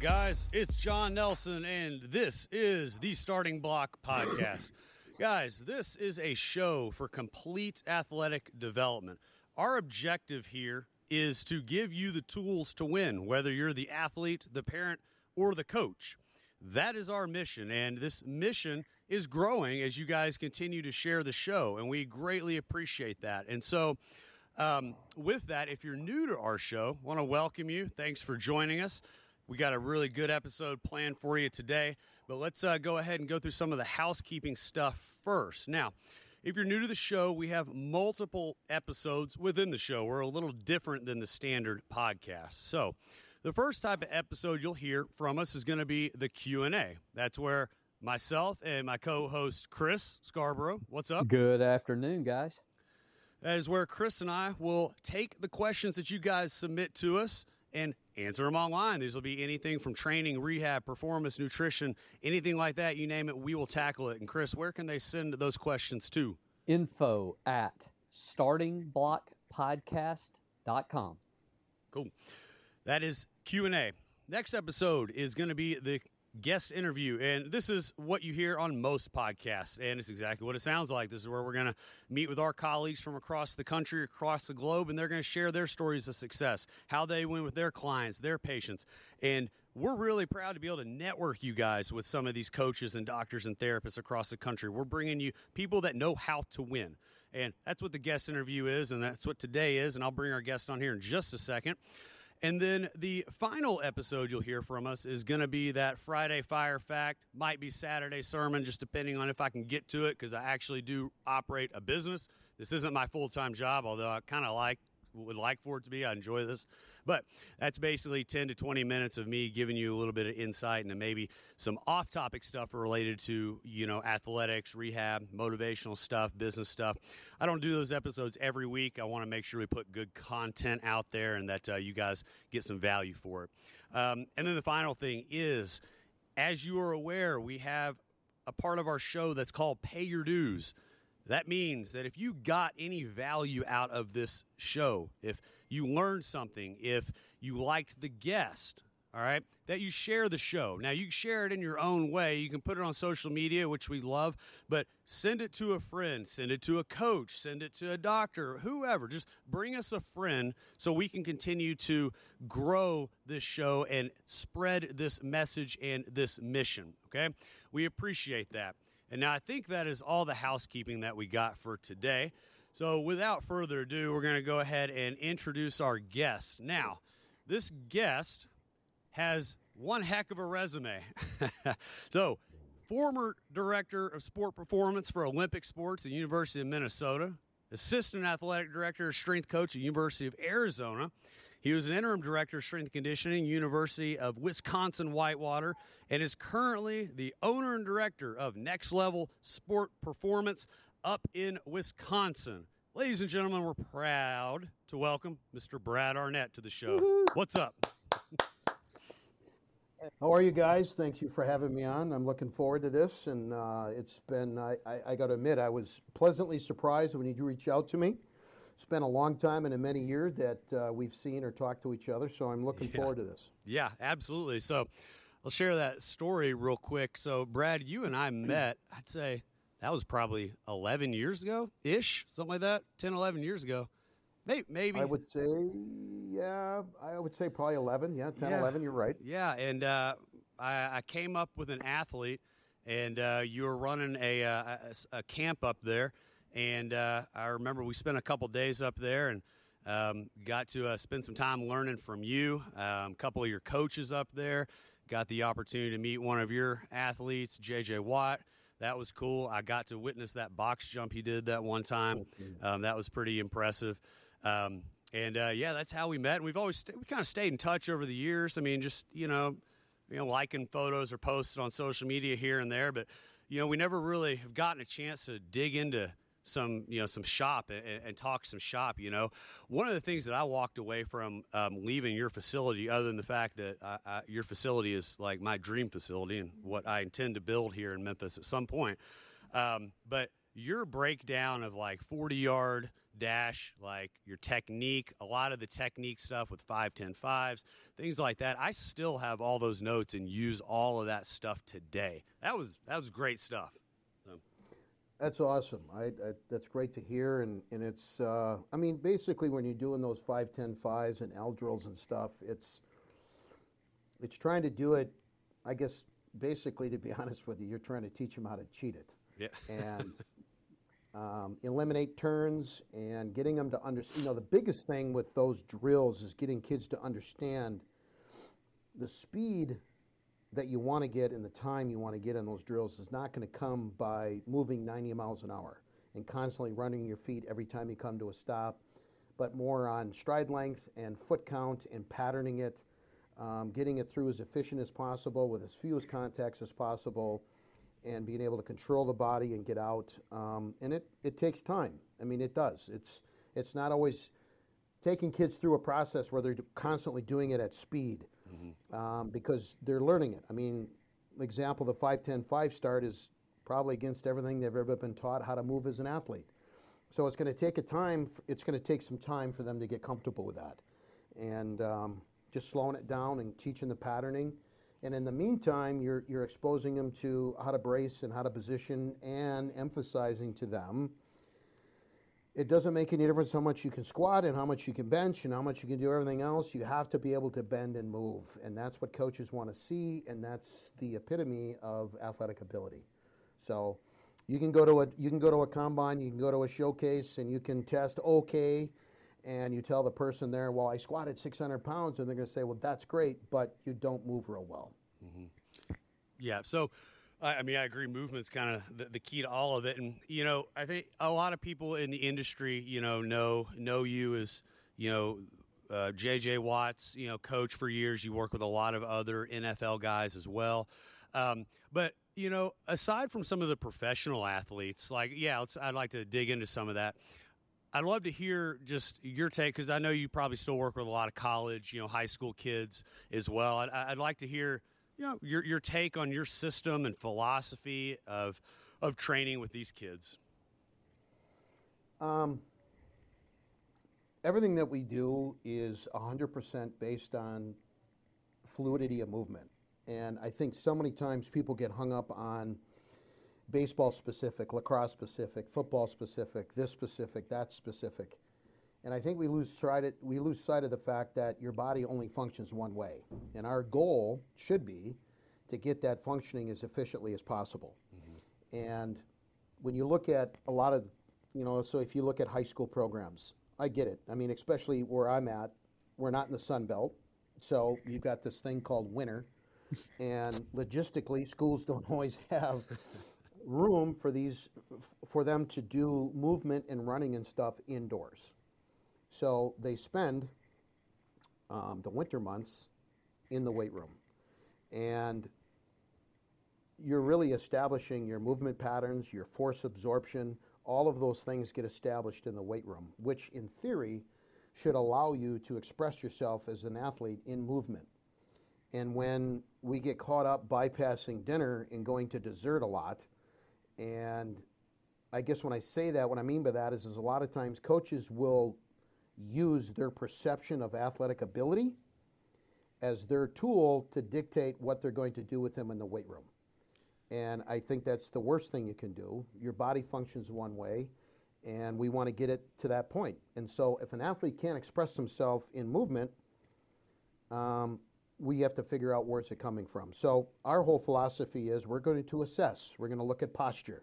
up, guys? It's John Nelson, and this is the Starting Block Podcast. guys, this is a show for complete athletic development. Our objective here is to give you the tools to win, whether you're the athlete, the parent, or the coach. That is our mission, and this mission is growing as you guys continue to share the show, and we greatly appreciate that. And so, um, with that, if you're new to our show, want to welcome you. Thanks for joining us. We got a really good episode planned for you today, but let's uh, go ahead and go through some of the housekeeping stuff first. Now, if you're new to the show, we have multiple episodes within the show. We're a little different than the standard podcast. So, the first type of episode you'll hear from us is going to be the Q&A. That's where myself and my co-host Chris Scarborough, what's up? Good afternoon, guys. That is where Chris and I will take the questions that you guys submit to us and answer them online. These will be anything from training, rehab, performance, nutrition, anything like that. You name it, we will tackle it. And Chris, where can they send those questions to? Info at startingblockpodcast.com. Cool. That is Q&A. Next episode is going to be the guest interview and this is what you hear on most podcasts and it's exactly what it sounds like. This is where we're going to meet with our colleagues from across the country across the globe and they're going to share their stories of success how they went with their clients their patients and we're really proud to be able to network you guys with some of these coaches and doctors and therapists across the country. We're bringing you people that know how to win and that's what the guest interview is and that's what today is and i'll bring our guest on here in just a second and then the final episode you'll hear from us is going to be that Friday Fire Fact, might be Saturday sermon, just depending on if I can get to it, because I actually do operate a business. This isn't my full time job, although I kind of like would like for it to be. I enjoy this. But that's basically 10 to 20 minutes of me giving you a little bit of insight into maybe some off topic stuff related to, you know, athletics, rehab, motivational stuff, business stuff. I don't do those episodes every week. I want to make sure we put good content out there and that uh, you guys get some value for it. Um, and then the final thing is, as you are aware, we have a part of our show that's called Pay Your Dues. That means that if you got any value out of this show, if you learned something, if you liked the guest, all right, that you share the show. Now, you share it in your own way. You can put it on social media, which we love, but send it to a friend, send it to a coach, send it to a doctor, whoever. Just bring us a friend so we can continue to grow this show and spread this message and this mission, okay? We appreciate that. And now I think that is all the housekeeping that we got for today. So without further ado, we're going to go ahead and introduce our guest. Now, this guest has one heck of a resume. so, former director of sport performance for Olympic Sports at University of Minnesota, assistant athletic director, strength coach at University of Arizona. He was an interim director of strength conditioning, University of Wisconsin Whitewater, and is currently the owner and director of Next Level Sport Performance up in Wisconsin. Ladies and gentlemen, we're proud to welcome Mr. Brad Arnett to the show. Woo-hoo. What's up? How are you guys? Thank you for having me on. I'm looking forward to this, and uh, it's been, I, I, I got to admit, I was pleasantly surprised when you reached out to me it's been a long time and a many year that uh, we've seen or talked to each other. So I'm looking yeah. forward to this. Yeah, absolutely. So I'll share that story real quick. So Brad, you and I met. I'd say that was probably 11 years ago ish, something like that. 10, 11 years ago. Maybe, maybe. I would say, yeah, I would say probably 11. Yeah, 10, yeah. 11. You're right. Yeah, and uh, I, I, came up with an athlete, and uh, you were running a, uh, a, a camp up there and uh, I remember we spent a couple days up there and um, got to uh, spend some time learning from you, um, a couple of your coaches up there. Got the opportunity to meet one of your athletes, JJ Watt. That was cool. I got to witness that box jump he did that one time. Um, that was pretty impressive. Um, and uh, yeah, that's how we met. And we've always st- we kind of stayed in touch over the years. I mean, just you know, you know, liking photos or posted on social media here and there, but you know, we never really have gotten a chance to dig into some you know some shop and, and, talk some shop you know one of the things that i walked away from um, leaving your facility other than the fact that I, I, your facility is like my dream facility and what i intend to build here in memphis at some point um, but your breakdown of like 40 yard dash, like your technique, a lot of the technique stuff with 5, 10, 5s, things like that. I still have all those notes and use all of that stuff today. That was that was great stuff. That's awesome. I, I, that's great to hear, and and it's uh, I mean basically when you're doing those 5, 10, 5s and L drills and stuff, it's it's trying to do it. I guess basically, to be honest with you, you're trying to teach them how to cheat it. Yeah. and um, eliminate turns and getting them to understand. You know, the biggest thing with those drills is getting kids to understand the speed that you want to get and the time you want to get in those drills is not going to come by moving 90 miles an hour and constantly running your feet every time you come to a stop, but more on stride length and foot count and patterning it, um, getting it through as efficient as possible with as few as contacts as possible and being able to control the body and get out. Um, and it, it takes time. I mean, it does. It's, it's not always taking kids through a process where they're constantly doing it at speed mm-hmm. um, because they're learning it. I mean, example, the 5'10 5 start is probably against everything they've ever been taught how to move as an athlete. So it's going to take a time, it's going to take some time for them to get comfortable with that. And um, just slowing it down and teaching the patterning and in the meantime, you're, you're exposing them to how to brace and how to position and emphasizing to them it doesn't make any difference how much you can squat and how much you can bench and how much you can do everything else. You have to be able to bend and move. And that's what coaches want to see, and that's the epitome of athletic ability. So you can go to a you can go to a combine, you can go to a showcase, and you can test okay and you tell the person there, well, I squatted 600 pounds, and they're going to say, well, that's great, but you don't move real well. Mm-hmm. Yeah. So, I mean, I agree. Movement's kind of the, the, key to all of it, and you know, I think a lot of people in the industry, you know, know know you as you know. Uh, JJ Watt's, you know, coach for years. You work with a lot of other NFL guys as well. Um, but you know, aside from some of the professional athletes, like yeah, I'd like to dig into some of that. I'd love to hear just your take because I know you probably still work with a lot of college, you know, high school kids as well. I'd, I'd like to hear, you know, your your take on your system and philosophy of of training with these kids. Um, everything that we do is 100% based on fluidity of movement, and I think so many times people get hung up on baseball specific, lacrosse specific, football specific, this specific, that specific. And I think we lose sight of, we lose sight of the fact that your body only functions one way. And our goal should be to get that functioning as efficiently as possible. Mm-hmm. And when you look at a lot of, you know, so if you look at high school programs, I get it. I mean, especially where I'm at, we're not in the Sun Belt. So you've got this thing called winter. and logistically, schools don't always have room for these for them to do movement and running and stuff indoors. So they spend um, the winter months in the weight room, and you're really establishing your movement patterns, your force absorption. All of those things get established in the weight room, which in theory should allow you to express yourself as an athlete in movement. And when we get caught up bypassing dinner and going to dessert a lot, and I guess when I say that, what I mean by that is, is a lot of times coaches will use their perception of athletic ability as their tool to dictate what they're going to do with them in the weight room. And I think that's the worst thing you can do. Your body functions one way, and we want to get it to that point. And so, if an athlete can't express himself in movement, um, we have to figure out where's it coming from. So our whole philosophy is we're going to assess. We're going to look at posture.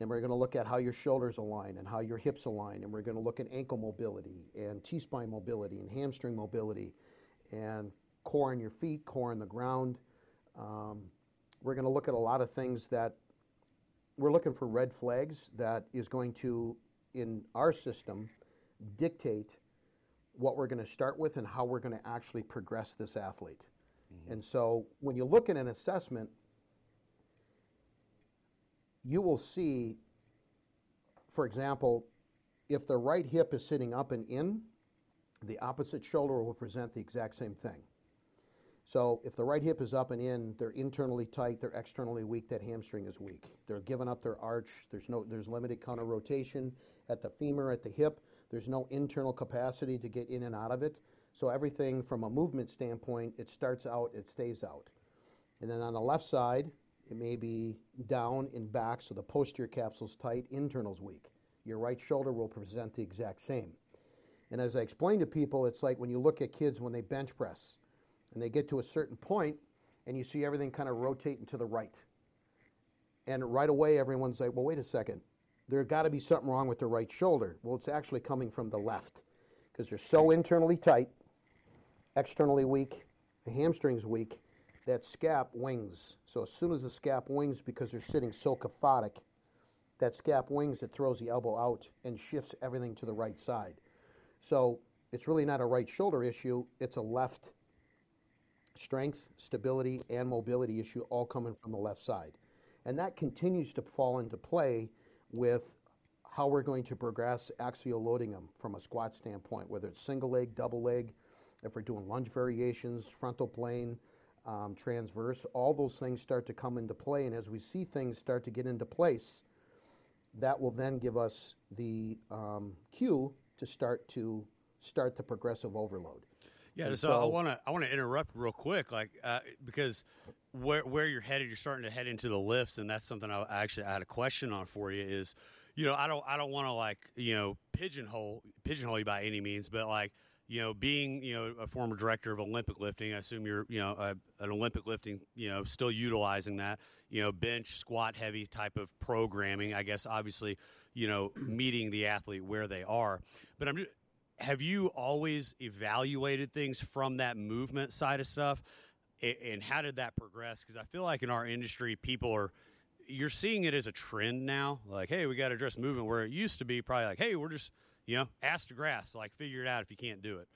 And we're going to look at how your shoulders align and how your hips align. And we're going to look at ankle mobility and T-spine mobility and hamstring mobility and core in your feet, core in the ground. Um, we're going to look at a lot of things that we're looking for red flags that is going to, in our system, dictate what we're going to start with and how we're going to actually progress this athlete. Mm-hmm. And so when you look at an assessment, you will see, for example, if the right hip is sitting up and in, the opposite shoulder will present the exact same thing. So if the right hip is up and in, they're internally tight, they're externally weak, that hamstring is weak. They're giving up their arch, there's no there's limited counter rotation at the femur, at the hip, there's no internal capacity to get in and out of it. So everything from a movement standpoint, it starts out, it stays out. And then on the left side, it may be down and back, so the posterior capsule's tight, internal's weak. Your right shoulder will present the exact same. And as I explain to people, it's like when you look at kids when they bench press and they get to a certain point and you see everything kind of rotating to the right. And right away, everyone's like, well, wait a second. There's got to be something wrong with the right shoulder. Well, it's actually coming from the left because they're so internally tight, externally weak, the hamstring's weak, that scap wings. So as soon as the scap wings, because they're sitting so kyphotic, that scap wings, it throws the elbow out and shifts everything to the right side. So it's really not a right shoulder issue, it's a left strength, stability, and mobility issue all coming from the left side. And that continues to fall into play with how we're going to progress axial loading them from a squat standpoint, whether it's single leg, double leg, if we're doing lunge variations, frontal plane, um, transverse, all those things start to come into play. And as we see things start to get into place, that will then give us the um, cue to start to start the progressive overload. Yeah, And so, I want to I want to interrupt real quick, like uh, because where where you're headed, you're starting to head into the lifts, and that's something I actually I had a question on for you. Is you know I don't I don't want to like you know pigeonhole pigeonhole you by any means, but like you know being you know a former director of Olympic lifting, I assume you're you know a, an Olympic lifting you know still utilizing that you know bench squat heavy type of programming. I guess obviously you know meeting the athlete where they are, but I'm have you always evaluated things from that movement side of stuff? And how did that progress? Because i feel like in our industry people are you're seeing it as a trend now. Like hey we got to address movement where it used to be. Probably like hey we're just you know ask to grass like figure it out if you can't do it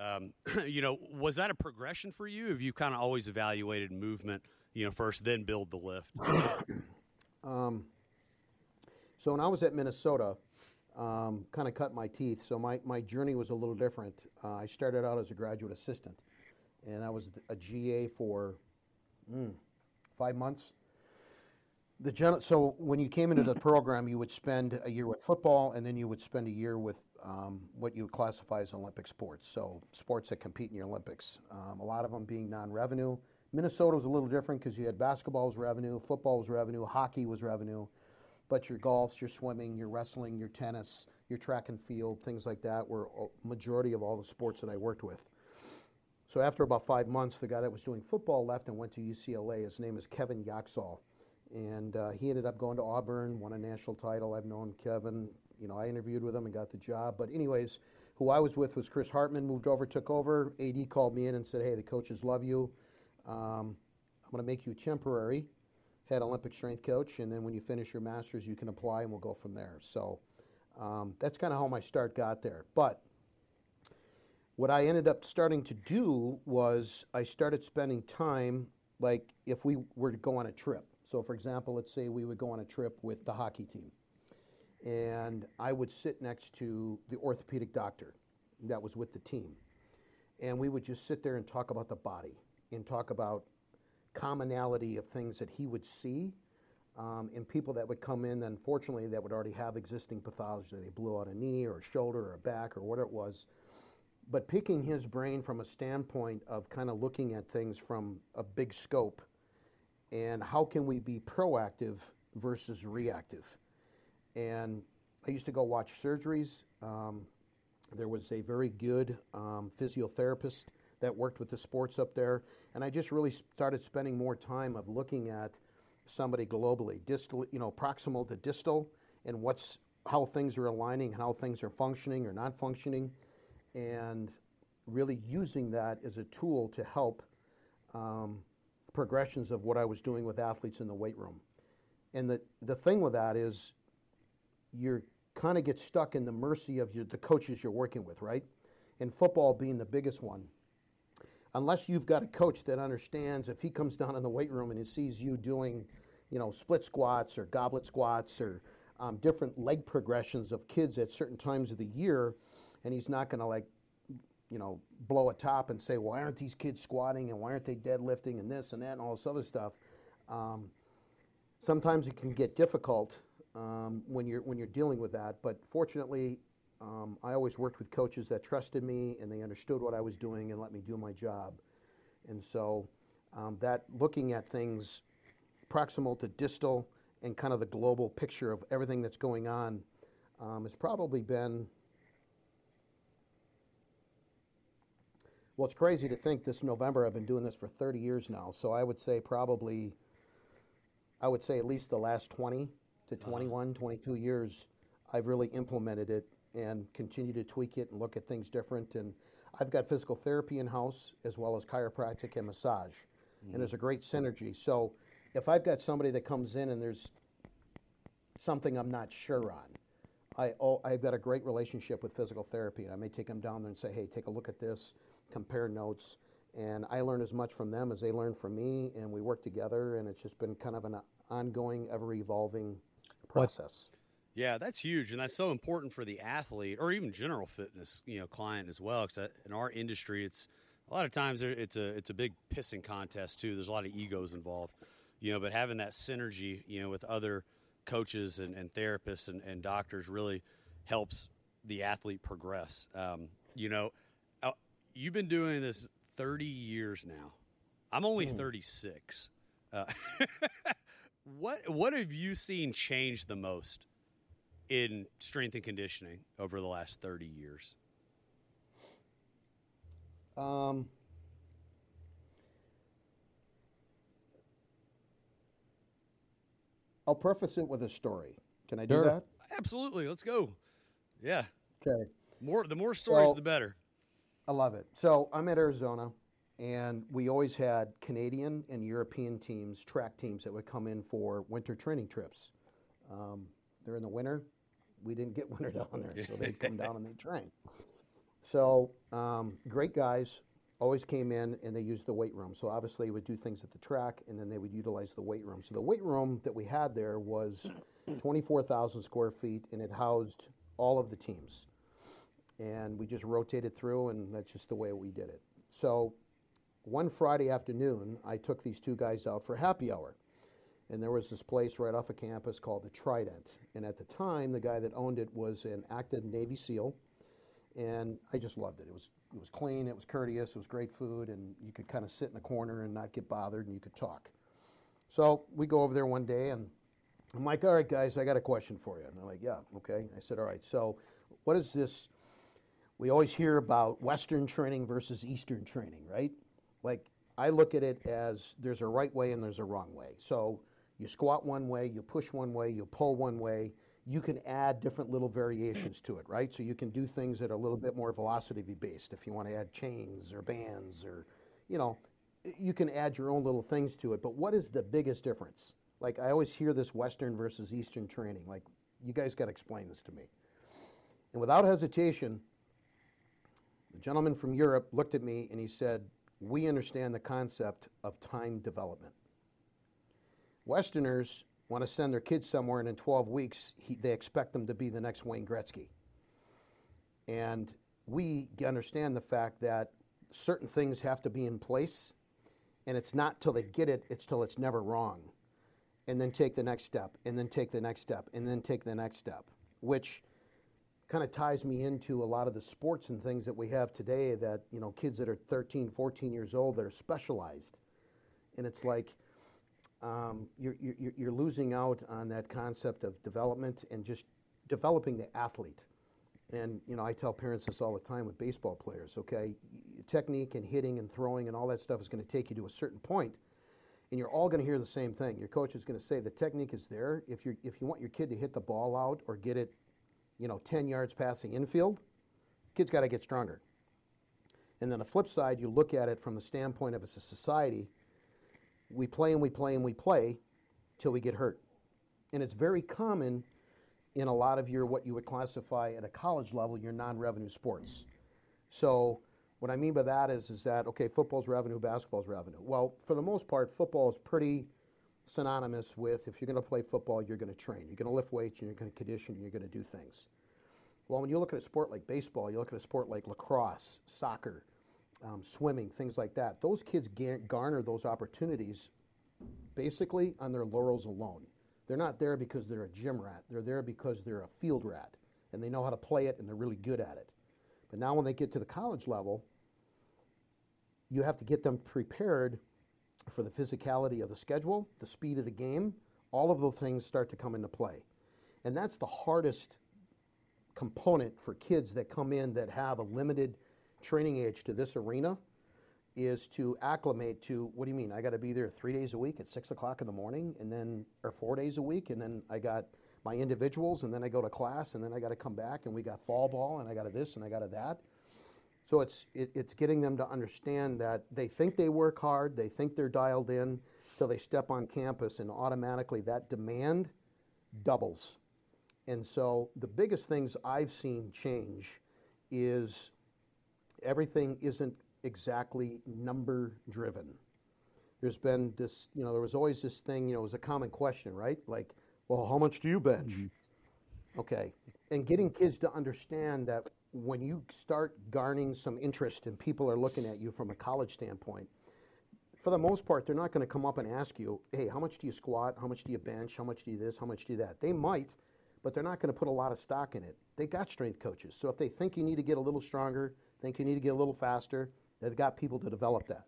um, you know was that a progression for you have you kind of always evaluated movement you know first then build the lift Um, so when I was at Minnesota, um, kind of cut my teeth. So my, my journey was a little different. Uh, I started out as a graduate assistant, and I was a GA for mm, five months. The gen- so when you came into the program, you would spend a year with football, and then you would spend a year with um, what you would classify as Olympic sports. So sports that compete in your Olympics. Um, a lot of them being non-revenue. Minnesota was a little different because you had basketball was revenue, football was revenue, hockey was revenue but your golfs, your swimming, your wrestling, your tennis, your track and field, things like that were a majority of all the sports that I worked with. So after about five months, the guy that was doing football left and went to UCLA. His name is Kevin Yoxall, and uh, he ended up going to Auburn, won a national title. I've known Kevin. You know, I interviewed with him and got the job. But anyways, who I was with was Chris Hartman. Moved over, took over. AD called me in and said, "Hey, the coaches love you. Um, I'm going to make you temporary." head Olympic strength coach, and then when you finish your master's, you can apply, and we'll go from there. So um, that's kind of how my start got there. But what I ended up starting to do was I started spending time, like if we were to go on a trip. So, for example, let's say we would go on a trip with the hockey team, and I would sit next to the orthopedic doctor that was with the team, and we would just sit there and talk about the body and talk about commonality of things that he would see um, in people that would come in, unfortunately, that would already have existing pathology. They blew out a knee or a shoulder or a back or whatever it was. But picking his brain from a standpoint of kind of looking at things from a big scope and how can we be proactive versus reactive. And I used to go watch surgeries. Um, there was a very good um, physiotherapist that worked with the sports up there. And I just really started spending more time of looking at somebody globally, distal, you know, proximal to distal, and what's how things are aligning, how things are functioning or not functioning, and really using that as a tool to help um, progressions of what I was doing with athletes in the weight room. And the, the thing with that is you're kind of get stuck in the mercy of your, the coaches you're working with, right? And football being the biggest one unless you've got a coach that understands if he comes down in the weight room and he sees you doing, you know, split squats or goblet squats or um, different leg progressions of kids at certain times of the year, and he's not going to like you know, blow a top and say, why aren't these kids squatting and why aren't they deadlifting and this and that and all this other stuff. Um, sometimes it can get difficult um, when you're when you're dealing with that. But fortunately, um, I always worked with coaches that trusted me and they understood what I was doing and let me do my job. And so um, that looking at things proximal to distal and kind of the global picture of everything that's going on um, has probably been. Well, it's crazy to think this November I've been doing this for 30 years now. So I would say probably, I would say at least the last 20 to uh-huh. 21, 22 years, I've really implemented it and continue to tweak it and look at things different. And I've got physical therapy in house as well as chiropractic and massage. And mm-hmm. there's a great synergy. So if I've got somebody that comes in and there's something I'm not sure on, I, oh, I've got a great relationship with physical therapy. And I may take them down there and say, hey, take a look at this, compare notes. And I learn as much from them as they learn from me. And we work together. And it's just been kind of an ongoing, ever evolving process. Yeah, that's huge, and that's so important for the athlete or even general fitness, you know, client as well. Because in our industry, it's a lot of times it's a it's a big pissing contest too. There's a lot of egos involved, you know. But having that synergy, you know, with other coaches and, and therapists and, and doctors really helps the athlete progress. Um, you know, uh, you've been doing this 30 years now. I'm only 36. Uh, what what have you seen change the most in strength and conditioning over the last 30 years? Um, I'll preface it with a story. Can I do Sure. that? Absolutely. Let's go. Yeah. Okay. More the more stories So- the better. I love it. So I'm at Arizona, and we always had Canadian and European teams, track teams that would come in for winter training trips. Um, during the winter, we didn't get winter down there, so they'd come down and they'd train. So um, great guys always came in and they used the weight room. So obviously, we would do things at the track, and then they would utilize the weight room. So the weight room that we had there was 24,000 square feet, and it housed all of the teams and we just rotated through, and that's just the way we did it. So, one Friday afternoon, I took these two guys out for happy hour, and there was this place right off of campus called the Trident. And at the time, the guy that owned it was an active Navy SEAL, and I just loved it. It was it was clean, it was courteous, it was great food, and you could kind of sit in a corner and not get bothered, and you could talk. So we go over there one day, and I'm like, "All right, guys, I got a question for you." And they're like, "Yeah, okay." I said, "All right, so what is this?" We always hear about Western training versus Eastern training, right? Like, I look at it as there's a right way and there's a wrong way. So, you squat one way, you push one way, you pull one way. You can add different little variations to it, right? So, you can do things that are a little bit more velocity based if you want to add chains or bands or, you know, you can add your own little things to it. But what is the biggest difference? Like, I always hear this Western versus Eastern training. Like, you guys got to explain this to me. And without hesitation, the gentleman from Europe looked at me and he said, We understand the concept of time development. Westerners want to send their kids somewhere, and in 12 weeks, he, they expect them to be the next Wayne Gretzky. And we understand the fact that certain things have to be in place, and it's not till they get it, it's till it's never wrong. And then take the next step, and then take the next step, and then take the next step, which kind of ties me into a lot of the sports and things that we have today that you know kids that are 13 14 years old that are specialized. And it's like um, you're, you're, you're losing out on that concept of development and just developing the athlete. And you know i tell parents this all the time with baseball players okay? Technique and hitting and throwing and all that stuff is going to take you to a certain point and you're all going to hear the same thing. Your coach is going to say the technique is there. If you if you want your kid to hit the ball out or get it you know, 10 yards passing infield, kid's got to get stronger. And then the flip side, you look at it from the standpoint of as a society, we play and we play and we play till we get hurt. And it's very common in a lot of your what you would classify at a college level, your non-revenue sports. So what I mean by that is is that okay, football's revenue, basketball's revenue. Well, for the most part, football is pretty synonymous with if you're going to play football, you're going to train. You're going to lift weights, and you're going to condition, and you're going to do things. Well, when you look at a sport like baseball, you look at a sport like lacrosse, soccer, um, swimming, things like that. Those kids garner those opportunities basically on their laurels alone. They're not there because they're a gym rat. They're there because they're a field rat and they know how to play it and they're really good at it. But now when they get to the college level, you have to get them prepared for the physicality of the schedule, the speed of the game. All of those things start to come into play. And that's the hardest component for kids that come in that have a limited training age to this arena is to acclimate to what do you mean? I got to be there three days a week at six o'clock in the morning, and then or four days a week, and then I got my individuals, and then I go to class, and then I got to come back, and we got fall ball, and I got to this, and I got to that. So it's it, it's getting them to understand that they think they work hard, they think they're dialed in, till they step on campus, and automatically that demand doubles. And so the biggest things I've seen change is everything isn't exactly number driven. There's been this, you know, there was always this thing, you know, it was a common question, right? Like, well, how much do you bench? Mm-hmm. Okay. And getting kids to understand that when you start garnering some interest and people are looking at you from a college standpoint, for the most part, they're not going to come up and ask you, hey, how much do you squat? How much do you bench? How much do you this? How much do you that? They might, but they're not going to put a lot of stock in it. They got strength coaches. So if they think you need to get a little stronger, think you need to get a little faster, they've got people to develop that.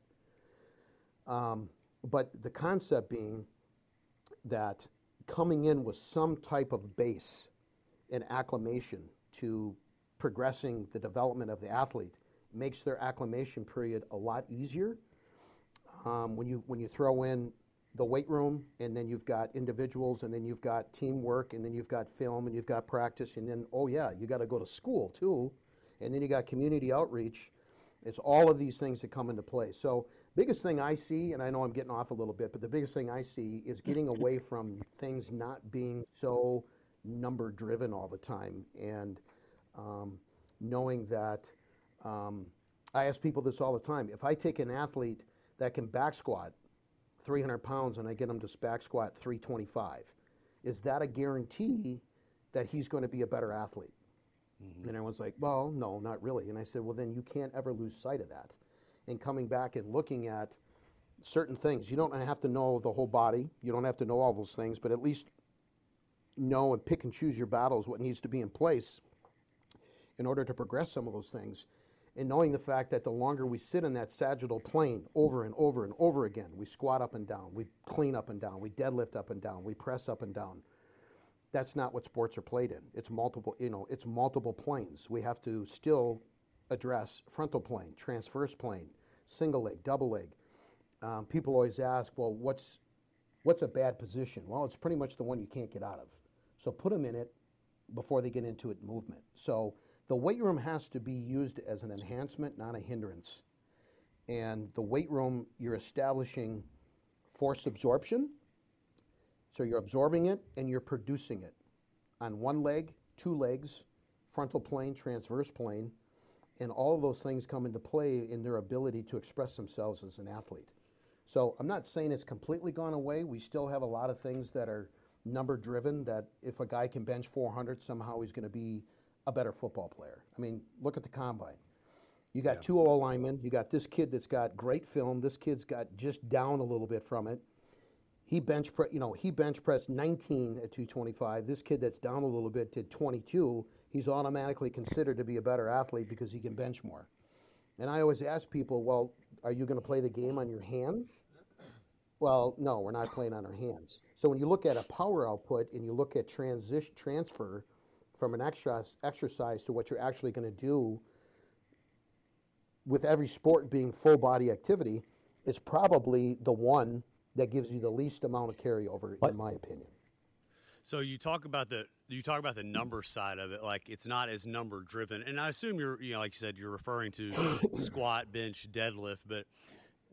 Um, but the concept being that coming in with some type of base and acclimation to progressing the development of the athlete makes their acclimation period a lot easier. Um, when you when you throw in the weight room and then you've got individuals and then you've got teamwork and then you've got film and you've got practice and then oh yeah you got to go to school too. And then you got community outreach. It's all of these things that come into play. So biggest thing i see and i know i'm getting off a little bit but the biggest thing i see is getting away from things not being so number driven all the time. And um, knowing that um, i ask people this all the time if i take an athlete that can back squat 300 pounds and I get him to back squat 325. Is that a guarantee that he's going to be a better athlete? Mm-hmm. And everyone's like, well, no, not really. And I said, well, then you can't ever lose sight of that. And coming back and looking at certain things, you don't have to know the whole body, you don't have to know all those things, but at least know and pick and choose your battles what needs to be in place in order to progress some of those things and knowing the fact that the longer we sit in that sagittal plane over and over and over again, we squat up and down, we clean up and down, we deadlift up and down, we press up and down. That's not what sports are played in. It's multiple, you know, it's multiple planes. We have to still address frontal plane, transverse plane, single leg, double leg. Um, people always ask, well, what's what's a bad position? Well, it's pretty much the one you can't get out of. So put them in it before they get into it movement. So the weight room has to be used as an enhancement, not a hindrance. And the weight room, you're establishing force absorption. So you're absorbing it and you're producing it on one leg, two legs, frontal plane, transverse plane. And all of those things come into play in their ability to express themselves as an athlete. So I'm not saying it's completely gone away. We still have a lot of things that are number driven that if a guy can bench 400, somehow he's going to be a better football player. I mean, look at the combine. You got yeah. two O linemen. You got this kid that's got great film. This kid's got just down a little bit from it. He bench, pre- you know, he bench pressed 19 at 225. This kid that's down a little bit did 22. He's automatically considered to be a better athlete because he can bench more. And I always ask people, well, are you going to play the game on your hands? Well, no, we're not playing on our hands. So when you look at a power output and you look at transition transfer from an exercise, exercise to what you're actually going to do with every sport being full body activity is probably the one that gives you the least amount of carryover what? in my opinion so you talk about the you talk about the number side of it like it's not as number driven and i assume you're you know like you said you're referring to squat bench deadlift but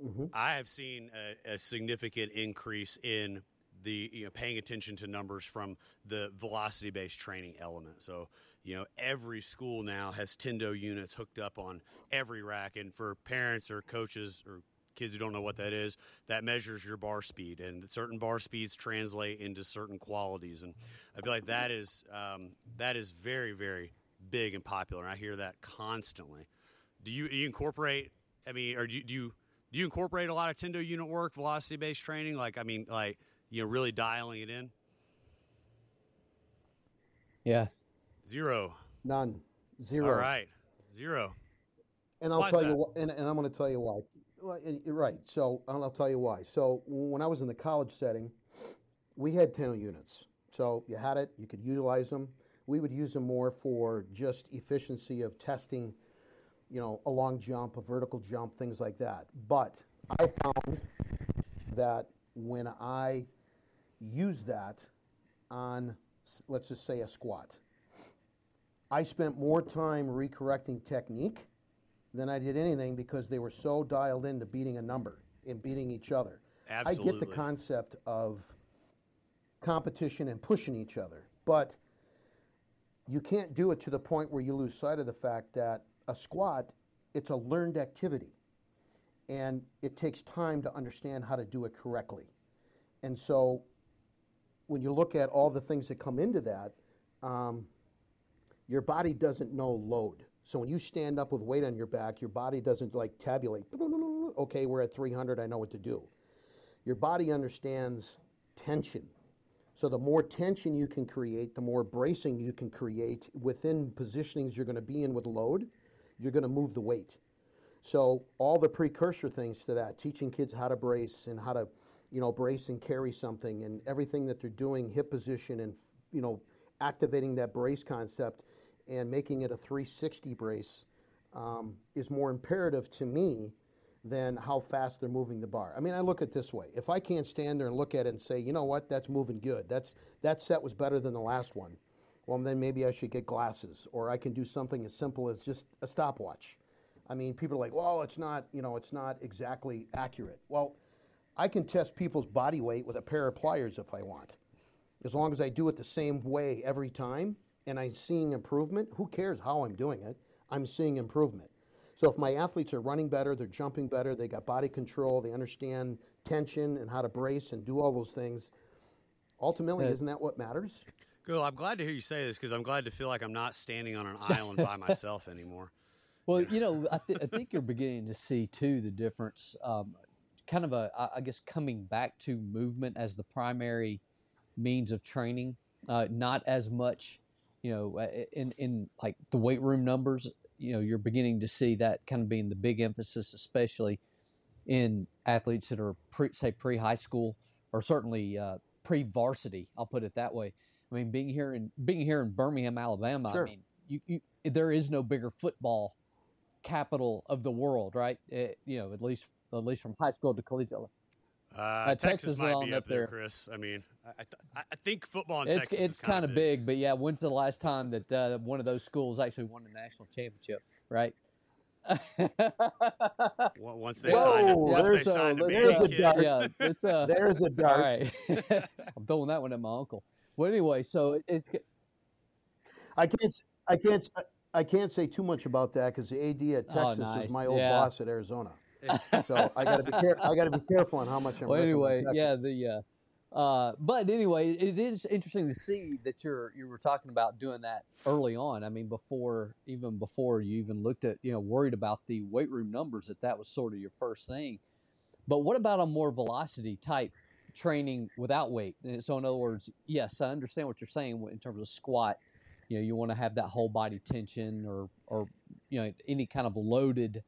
mm-hmm. i have seen a, a significant increase in the you know paying attention to numbers from the velocity based training element. So you know every school now has Tendo units hooked up on every rack, and for parents or coaches or kids who don't know what that is, that measures your bar speed, and certain bar speeds translate into certain qualities. And I feel like that is um, that is very very big and popular, and I hear that constantly. Do you, do you incorporate? I mean, or do you, do you do you incorporate a lot of tendo unit work, velocity based training? Like, I mean, like you know, really dialing it in. Yeah. Zero. None. Zero. All right. Zero. And I'll Why is tell you that? why, and, and I'm going to tell you why. Well, you're right. So and I'll tell you why. So when I was in the college setting, we had Tendo units. So you had it, you could utilize them. We would use them more for just efficiency of testing, you know, a long jump, a vertical jump, things like that. But I found that when I use that on, let's just say, a squat, I spent more time recorrecting technique than I did anything because they were so dialed into beating a number and beating each other. Absolutely. I get the concept of competition and pushing each other, but you can't do it to the point where you lose sight of the fact that a squat, it's a learned activity. And it takes time to understand how to do it correctly. And so when you look at all the things that come into that, um, your body doesn't know load. So when you stand up with weight on your back, your body doesn't like tabulate. Okay, we're at 300, I know what to do. Your body understands tension. So the more tension you can create, the more bracing you can create within positionings you're going to be in with load, you're going to move the weight. So all the precursor things to that, teaching kids how to brace and how to, you know, brace and carry something and everything that they're doing, hip position and, you know, activating that brace concept and making it a 360 brace um, is more imperative to me than how fast they're moving the bar. I mean, I look at this way. If I can't stand there and look at it and say, you know what, that's moving good. That's that set was better than the last one. Well, then maybe I should get glasses, or I can do something as simple as just a stopwatch. I mean, people are like, well, it's not, you know, it's not exactly accurate. Well, I can test people's body weight with a pair of pliers if I want. As long as I do it the same way every time and I'm seeing improvement, who cares how I'm doing it? I'm seeing improvement. So if my athletes are running better, they're jumping better, they got body control, they understand tension and how to brace and do all those things, ultimately, Yeah. isn't that what matters? Cool. I'm glad to hear you say this because I'm glad to feel like I'm not standing on an island by myself anymore. Well, you know, I, th- I think you're beginning to see too the difference. Um, kind of a, I- I guess, coming back to movement as the primary means of training, uh, not as much, you know, uh, in in like the weight room numbers. You know, you're beginning to see that kind of being the big emphasis, especially in athletes that are pre, say pre high school or certainly uh, pre varsity. I'll put it that way. I mean, being here in being here in Birmingham, Alabama. Sure. I mean, you, you there is no bigger football capital of the world, right? Eh, you know, at least at least from high school to collegiate. level. Uh, Texas Texas might be up up there, there. Chris. I mean, I, I, th- I think football in It's Texas it's is kind of big. but yeah, when's the last time that uh, one of those schools actually won a national championship, right? Once they Whoa, signed it, once they a- signed a let's, there's a kid. dart. yeah, it's uh, There's a all dart. right. I'm throwing that one at my uncle. Well, anyway, so it, it's I can't, s- I can't, s- I can't say too much about that because the AD at Oh, Texas nice. was my old Yeah. boss at Arizona. So I got to be careful. I got to be careful on how much I'm. well, anyway, yeah, the uh, uh, but anyway, it is interesting to see that you're you were talking about doing that early on. I mean, before even before you even looked at you know worried about the weight room numbers that that was sort of your first thing. But what about a more velocity type training without weight? And So in other words, yes, I understand what you're saying in terms of squat. You know, you want to have that whole body tension or or you know any kind of loaded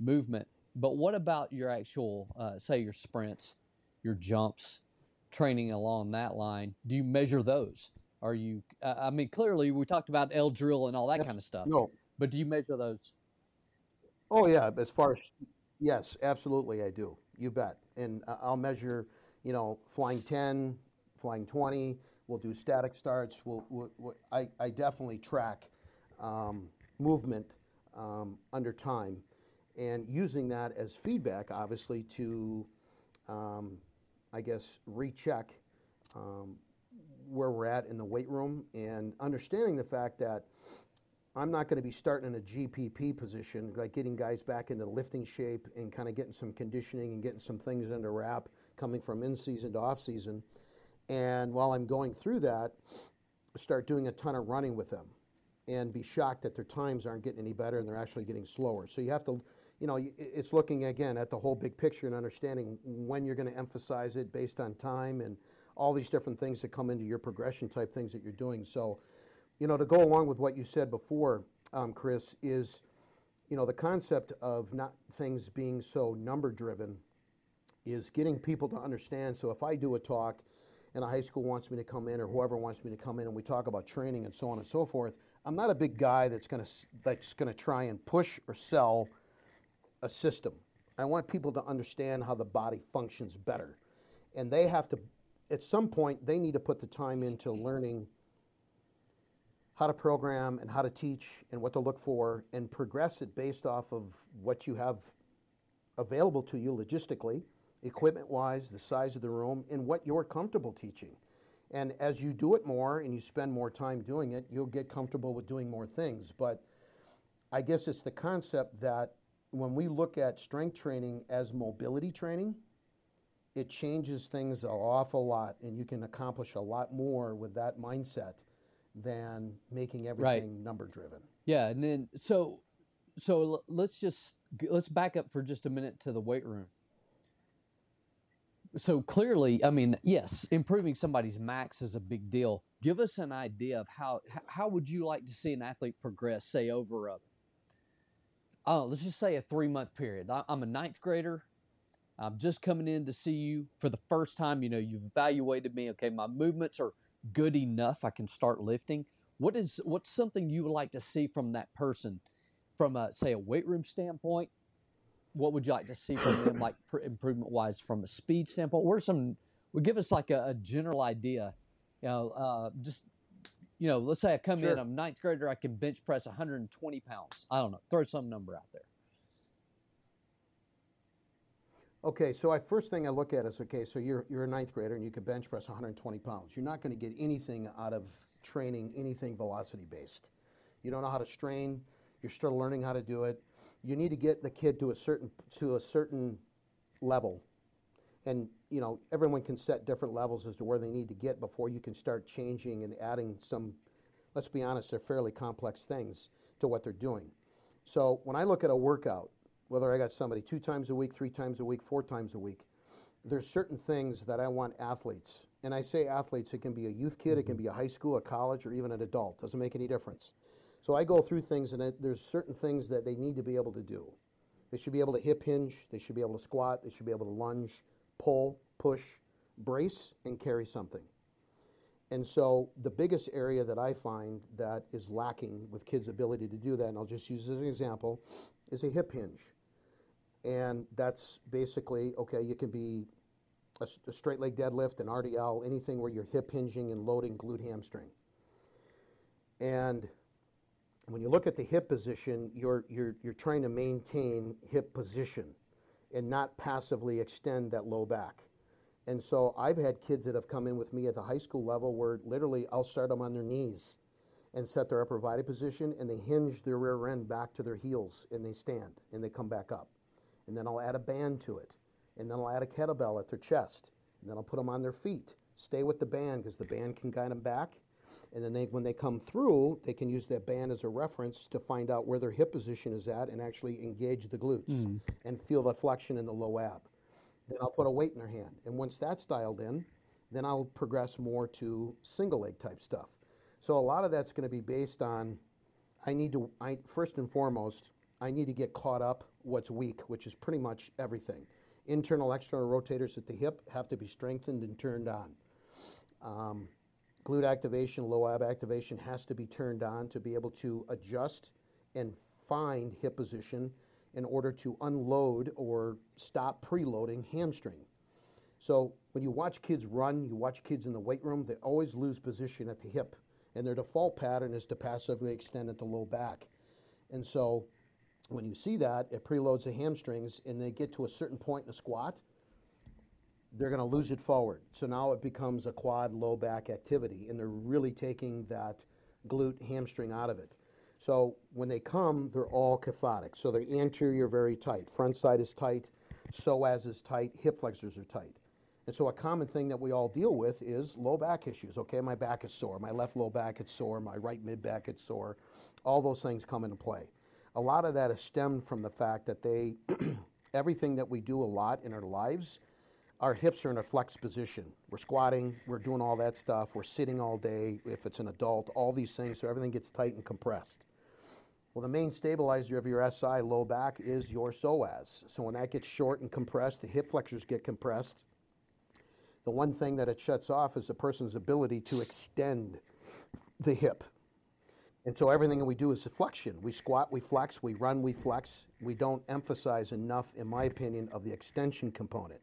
movement. But what about your actual, uh, say, your sprints, your jumps, training along that line? Do you measure those? Are you? Uh, I mean, clearly we talked about L drill and all that kind of stuff. No. But do you measure those? Oh yeah, as far as yes, absolutely I do. You bet. And I'll measure, you know, flying 10, flying 20, we'll do static starts. We'll, we'll, we'll I, I definitely track um, movement um, under time and using that as feedback obviously to um, I guess recheck um, where we're at in the weight room and understanding the fact that I'm not going to be starting in a GPP position, like getting guys back into lifting shape and kind of getting some conditioning and getting some things under wrap coming from in season to off season. And while I'm going through that, start doing a ton of running with them and be shocked that their times aren't getting any better and they're actually getting slower. So you have to, you know, it's looking again at the whole big picture and understanding when you're going to emphasize it based on time and all these different things that come into your progression type things that you're doing. So, you know, to go along with what you said before, um, Chris, is, you know, the concept of not things being so number driven is getting people to understand. So if I do a talk and a high school wants me to come in or whoever wants me to come in and we talk about training and so on and so forth, I'm not a big guy that's going to that's going to try and push or sell a system. I want people to understand how the body functions better. And they have to at some point they need to put the time into learning how to program and how to teach and what to look for and progress it based off of what you have available to you logistically, equipment wise, the size of the room, and what you're comfortable teaching. And as you do it more and you spend more time doing it, you'll get comfortable with doing more things. But I guess it's the concept that when we look at strength training as mobility training, it changes things an awful lot, and you can accomplish a lot more with that mindset than making everything number driven. Yeah, and then so so let's just let's back up for just a minute to the weight room. So clearly, I mean, yes, improving somebody's max is a big deal. Give us an idea of how how would you like to see an athlete progress, say over a oh, let's just say a three month period. I'm a ninth grader. I'm just coming in to see you for the first time. You know, you've evaluated me. Okay, my movements are good enough. I can start lifting. What is what's something you would like to see from that person, from a say a weight room standpoint? What would you like to see from them, like pr- improvement wise, from a speed standpoint? What are some? Would give us like a, a general idea. You know, uh, just you know, let's say I come Sure. in, I'm ninth grader, I can bench press 120 pounds. I don't know, throw some number out there. Okay, so I first thing I look at is okay, so you're you're a ninth grader and you can bench press 120 pounds. You're not going to get anything out of training anything velocity based. You don't know how to strain. You're still learning how to do it. You need to get the kid to a certain to a certain level, and you know everyone can set different levels as to where they need to get before you can start changing and adding some. Let's be honest, they're fairly complex things to what they're doing. So when I look at a workout, whether I got somebody two times a week, three times a week, four times a week, there's certain things that I want athletes, and I say athletes, it can be a youth kid, it can be a high school, a college, or even an adult, doesn't make any difference. So I go through things, and there's certain things that they need to be able to do. They should be able to hip hinge, they should be able to squat, they should be able to lunge, pull, push, brace, and carry something. And so the biggest area that I find that is lacking with kids' ability to do that, and I'll just use as an example, is a hip hinge. And that's basically, okay, you can be a straight leg deadlift, an RDL, anything where you're hip hinging and loading glute hamstring. And when you look at the hip position, you're, you're, you're trying to maintain hip position and not passively extend that low back. And so I've had kids that have come in with me at the high school level where literally I'll start them on their knees and set their upper body position and they hinge their rear end back to their heels and they stand and they come back up. And then I'll add a band to it. And then I'll add a kettlebell at their chest. And then I'll put them on their feet. Stay with the band because the band can guide them back. And then they, when they come through, they can use that band as a reference to find out where their hip position is at and actually engage the glutes and feel the flexion in the low ab. Then I'll put a weight in their hand. And once that's dialed in, then I'll progress more to single leg type stuff. So a lot of that's going to be based on I need to I first and foremost, I need to get caught up what's weak, which is pretty much everything. Internal external rotators at the hip have to be strengthened and turned on. Um, glute activation, low ab activation has to be turned on to be able to adjust and find hip position in order to unload or stop preloading hamstring. So when you watch kids run, you watch kids in the weight room, they always lose position at the hip. And their default pattern is to passively extend at the low back. And so when you see that, it preloads the hamstrings and they get to a certain point in a squat, they're going to lose it forward. So now it becomes a quad low back activity, and they're really taking that glute hamstring out of it. So when they come, they're all kyphotic. So their anterior very tight, front side is tight, psoas is tight, hip flexors are tight. And so a common thing that we all deal with is low back issues. Okay, my back is sore, my left low back is sore, my right mid back is sore. All those things come into play. A lot of that is stemmed from the fact that they, everything that we do a lot in our lives, our hips are in a flex position. We're squatting, we're doing all that stuff, we're sitting all day, if it's an adult, all these things, so everything gets tight and compressed. Well, the main stabilizer of your SI low back is your psoas. So when that gets short and compressed, the hip flexors get compressed. The one thing that it shuts off is the person's ability to extend the hip. And so everything that we do is a flexion. We squat, we flex, we run, we flex. We don't emphasize enough, in my opinion, of the extension component.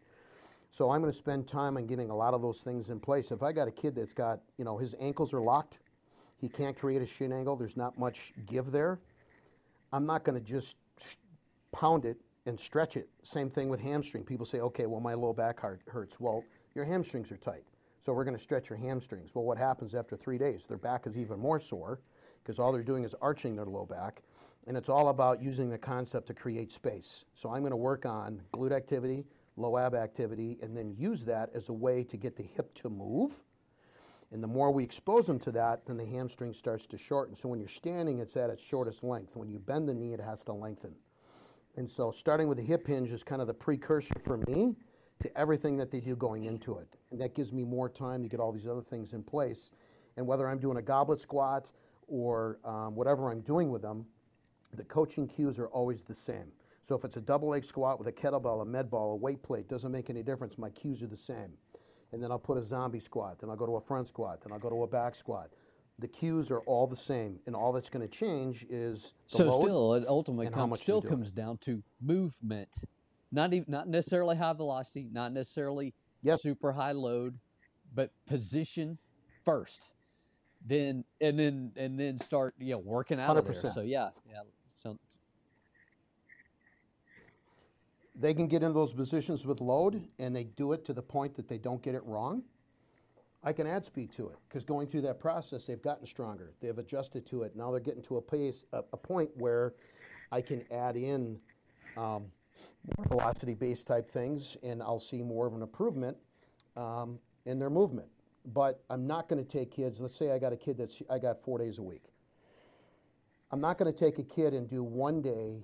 So I'm going to spend time on getting a lot of those things in place. If I got a kid that's got, you know, his ankles are locked, he can't create a shin angle, there's not much give there, I'm not going to just pound it and stretch it. Same thing with hamstring. People say, okay, well, my low back hurts. Well, your hamstrings are tight. So we're going to stretch your hamstrings. Well, what happens after three days? Their back is even more sore because all they're doing is arching their low back. And it's all about using the concept to create space. So I'm going to work on glute activity, low ab activity, and then use that as a way to get the hip to move. And the more we expose them to that, then the hamstring starts to shorten. So when you're standing, it's at its shortest length. When you bend the knee, it has to lengthen. And so starting with the hip hinge is kind of the precursor for me to everything that they do going into it. And that gives me more time to get all these other things in place. And whether I'm doing a goblet squat or um, whatever I'm doing with them, the coaching cues are always the same. So if it's a double leg squat with a kettlebell, a med ball, a weight plate, doesn't make any difference. My cues are the same and then I'll put a zombie squat, then I'll go to a front squat, then I'll go to a back squat. The cues are all the same, and all that's going to change is the so still it ultimately comes, still comes down to movement, not even not necessarily high velocity, not necessarily Yep. super high load, but position first, then and then and then start you know working out of there. So yeah, yeah. So they can get into those positions with load and they do it to the point that they don't get it wrong, I can add speed to it because going through that process, they've gotten stronger. They've adjusted to it. Now they're getting to a pace, a, a point where I can add in um, more velocity-based type things, and I'll see more of an improvement um, in their movement. But I'm not going to take kids. Let's say I got a kid that's I got four days a week. I'm not going to take a kid and do one day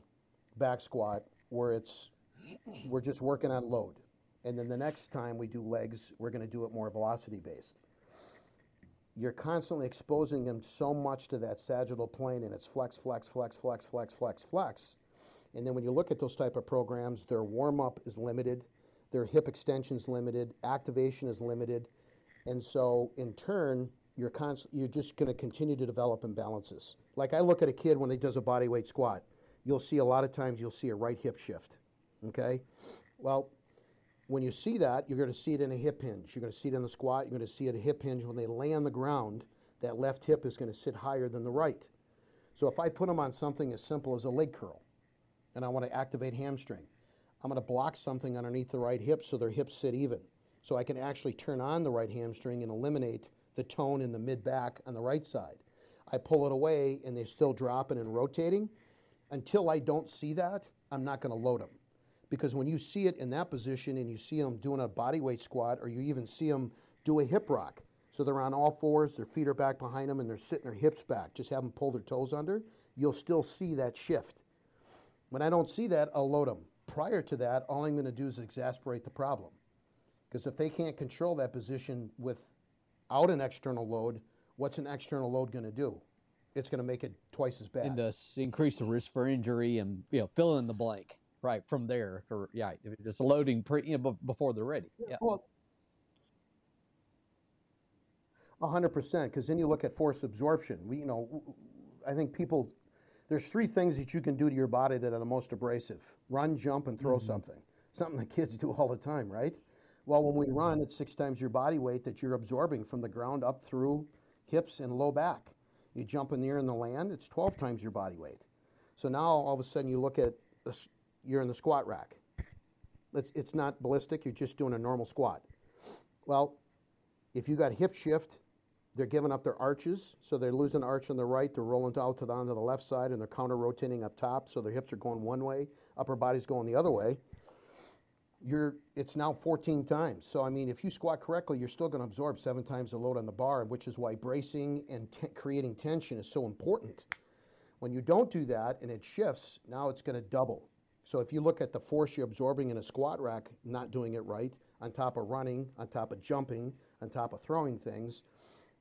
back squat where it's we're just working on load. And then the next time we do legs, we're going to do it more velocity based. You're constantly exposing them so much to that sagittal plane and it's flex, flex, flex, flex, flex, flex, flex. And then when you look at those type of programs, their warm up is limited, their hip extension is limited, activation is limited. And so in turn, you're, const- you're just going to continue to develop imbalances. Like I look at a kid when he does a body weight squat, you'll see a lot of times you'll see a right hip shift. Okay? Well, when you see that, you're going to see it in a hip hinge. You're going to see it in the squat. You're going to see it a hip hinge. When they lay on the ground, that left hip is going to sit higher than the right. So if I put them on something as simple as a leg curl, and I want to activate hamstring, I'm going to block something underneath the right hip so their hips sit even. So I can actually turn on the right hamstring and eliminate the tone in the mid back on the right side. I pull it away and they're still dropping and rotating. Until I don't see that, I'm not going to load them because when you see it in that position and you see them doing a body weight squat or you even see them do a hip rock, so they're on all fours, their feet are back behind them, and they're sitting their hips back, just have them pull their toes under, you'll still see that shift. When I don't see that, I'll load them. Prior to that, all I'm going to do is exasperate the problem. Because if they can't control that position without an external load, what's an external load going to do? It's going to make it twice as bad. and uh, s- increase the risk for injury and you know fill in the blank right from there. Or, yeah, it's loading pre you know, bef- before they're ready. Yeah. Well, a hundred percent, because then you look at force absorption. We, you know, I think people, there's three things that you can do to your body that are the most abrasive: run, jump, and throw mm-hmm. something. Something that kids do all the time, right? Well, when we run, it's six times your body weight that you're absorbing from the ground up through hips and low back. You jump in the air and the land, it's 12 times your body weight. So now all of a sudden you look at, you're in the squat rack. It's, it's not ballistic, you're just doing a normal squat. Well, if you got hip shift, they're giving up their arches, so they're losing arch on the right, they're rolling out to the, onto the left side, and they're counter rotating up top, so their hips are going one way, upper body's going the other way. You're, it's now 14 times. So, I mean, if you squat correctly, you're still going to absorb seven times the load on the bar, which is why bracing and creating tension is so important. When you don't do that and it shifts, now it's going to double. So if you look at the force you're absorbing in a squat rack, not doing it right, on top of running, on top of jumping, on top of throwing things,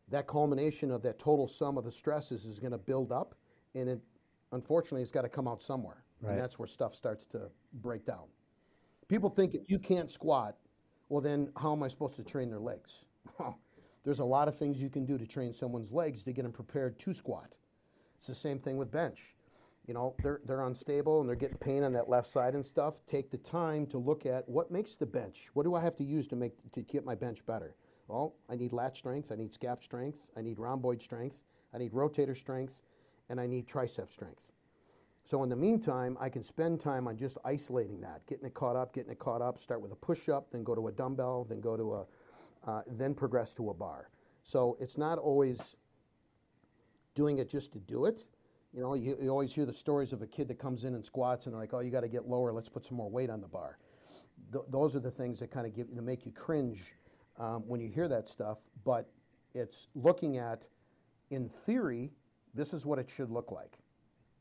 that culmination of that total sum of the stresses is going to build up, and it unfortunately it's got to come out somewhere, Right. and that's where stuff starts to break down. People think if you can't squat, well then how am I supposed to train their legs? There's a lot of things you can do to train someone's legs to get them prepared to squat. It's the same thing with bench. You know, they're, they're unstable and they're getting pain on that left side and stuff. Take the time to look at what makes the bench. What do I have to use to make to get my bench better? Well, I need lat strength, I need scap strength, I need rhomboid strength, I need rotator strength, and I need tricep strength. So in the meantime, I can spend time on just isolating that, getting it caught up, getting it caught up. Start with a push-up, then go to a dumbbell, then go to a, uh, then progress to a bar. So it's not always doing it just to do it. You know, you, you always hear the stories of a kid that comes in and squats, and they're like, "Oh, you got to get lower. Let's put some more weight on the bar." Th- those are the things that kind of give, that make you cringe um, when you hear that stuff. But it's looking at, in theory, this is what it should look like.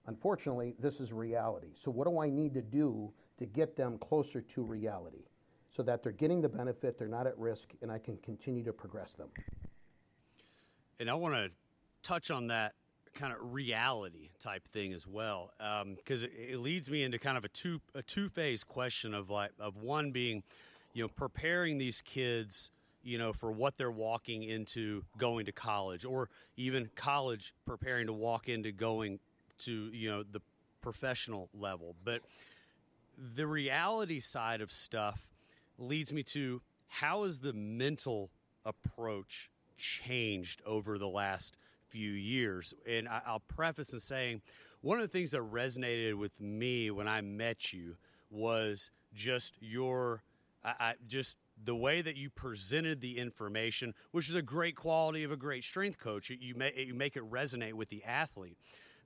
Unfortunately, this is reality. So, what do I need to do to get them closer to reality so that they're getting the benefit, they're not at risk, and I can continue to progress them? And I want to touch on that kind of reality type thing as well, um, because it, it leads me into kind of a two a two phase question of like of one being, you know, preparing these kids, you know, for what they're walking into going to college, or even college preparing to walk into going to you know the professional level, but the reality side of stuff leads me to how has the mental approach changed over the last few years? And I, I'll preface in saying one of the things that resonated with me when I met you was just your, I, I just the way that you presented the information, which is a great quality of a great strength coach. You, make, you make it resonate with the athlete.